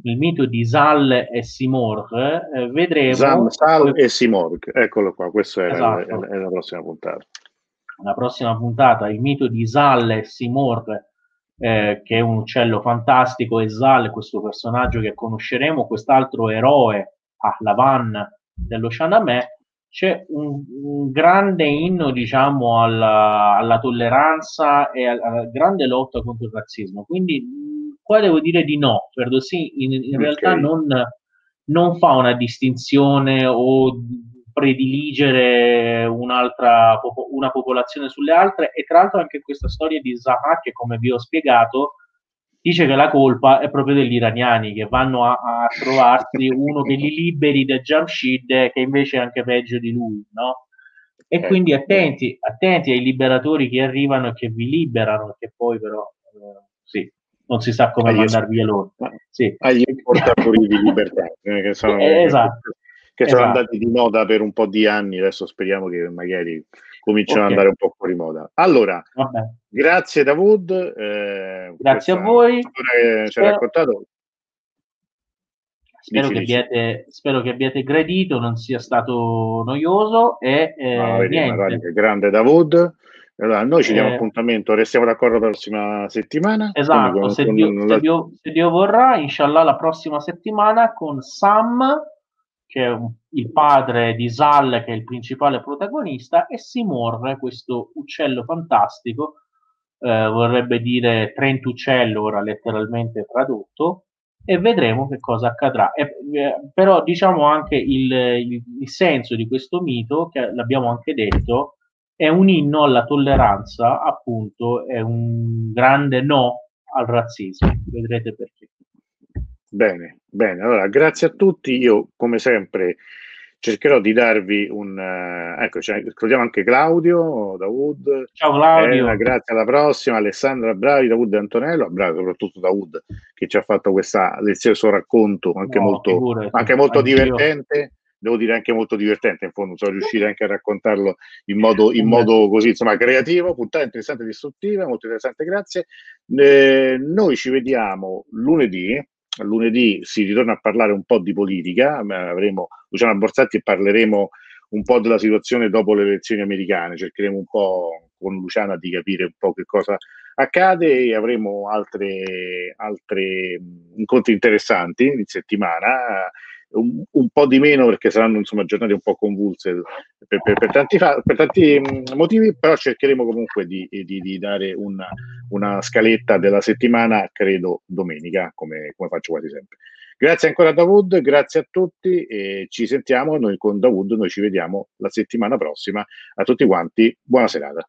nel mito di Zal e Simorg, eh, vedremo... Zal, Sal e Simorg, eccolo qua, questa è, esatto. è, la prossima puntata. La prossima puntata, il mito di Zal e Simorg, eh, che è un uccello fantastico, e Zal, questo personaggio che conosceremo, quest'altro eroe, ah, Lavan dello Shanamè, c'è un, un, grande inno, diciamo, alla, alla tolleranza e alla, alla grande lotta contro il razzismo. Quindi qua devo dire di no, Ferdowsi in, in okay. realtà non, non, fa una distinzione o prediligere un'altra una popolazione sulle altre e tra l'altro anche questa storia di Zaha che come vi ho spiegato dice che la colpa è proprio degli iraniani che vanno a, a trovarsi uno che li liberi da Jamshid che invece è anche peggio di lui, no? E eh, quindi attenti, attenti ai liberatori che arrivano e che vi liberano, che poi però eh, sì, non si sa come mandar via loro. Sì. Agli portatori di libertà, eh, che sono, eh, esatto. Che sono esatto. andati di moda per un po' di anni, adesso speriamo che magari cominciano okay. ad andare un po' fuori moda. Allora, Vabbè. grazie Davud. Eh, grazie a voi. Che ci hai raccontato. Spero, dici, che abbiate, spero, che abbiate, gradito, non sia stato noioso e eh, no, niente. grande Davud. Allora, noi ci diamo eh, appuntamento, restiamo d'accordo la prossima settimana. Esatto, con, se, con Dio, la... se, Dio, se, Dio, vorrà, inshallah la prossima settimana con Sam, che è il padre di Zal, che è il principale protagonista, e Simor, questo uccello fantastico, eh, vorrebbe dire trentuccello, ora letteralmente tradotto, e vedremo che cosa accadrà. E, eh, però diciamo anche il, il, il senso di questo mito, che l'abbiamo anche detto, è un inno alla tolleranza, appunto, è un grande no al razzismo. Vedrete perché. Bene, bene. Allora, grazie a tutti. Io, come sempre, cercherò di darvi un... Uh, ecco, cioè, anche Claudio da Wood. Ciao Claudio. Eh, grazie alla prossima. Alessandra Bravi da Wood e Antonello. Bravi soprattutto da Wood che ci ha fatto questa lezione, suo racconto anche no, molto, anche molto divertente devo dire anche molto divertente in fondo, sono riuscito anche a raccontarlo in modo, in modo così, insomma, creativo, puntata interessante e distruttiva, molto interessante, grazie. Eh, noi ci vediamo lunedì, lunedì si ritorna a parlare un po' di politica, avremo Luciano Borsatti e parleremo un po' della situazione dopo le elezioni americane, cercheremo un po' con Luciana di capire un po' che cosa accade e avremo altre incontri interessanti in settimana un, un, po' di meno perché saranno insomma giornate un po' convulse per, per, per, tanti, fa- per tanti, mm, motivi, però cercheremo comunque di, di, di dare una, una, scaletta della settimana, credo domenica, come, come faccio quasi sempre. Grazie ancora a Davud, grazie a tutti e ci sentiamo noi con Davud, noi ci vediamo la settimana prossima. A tutti quanti, buona serata.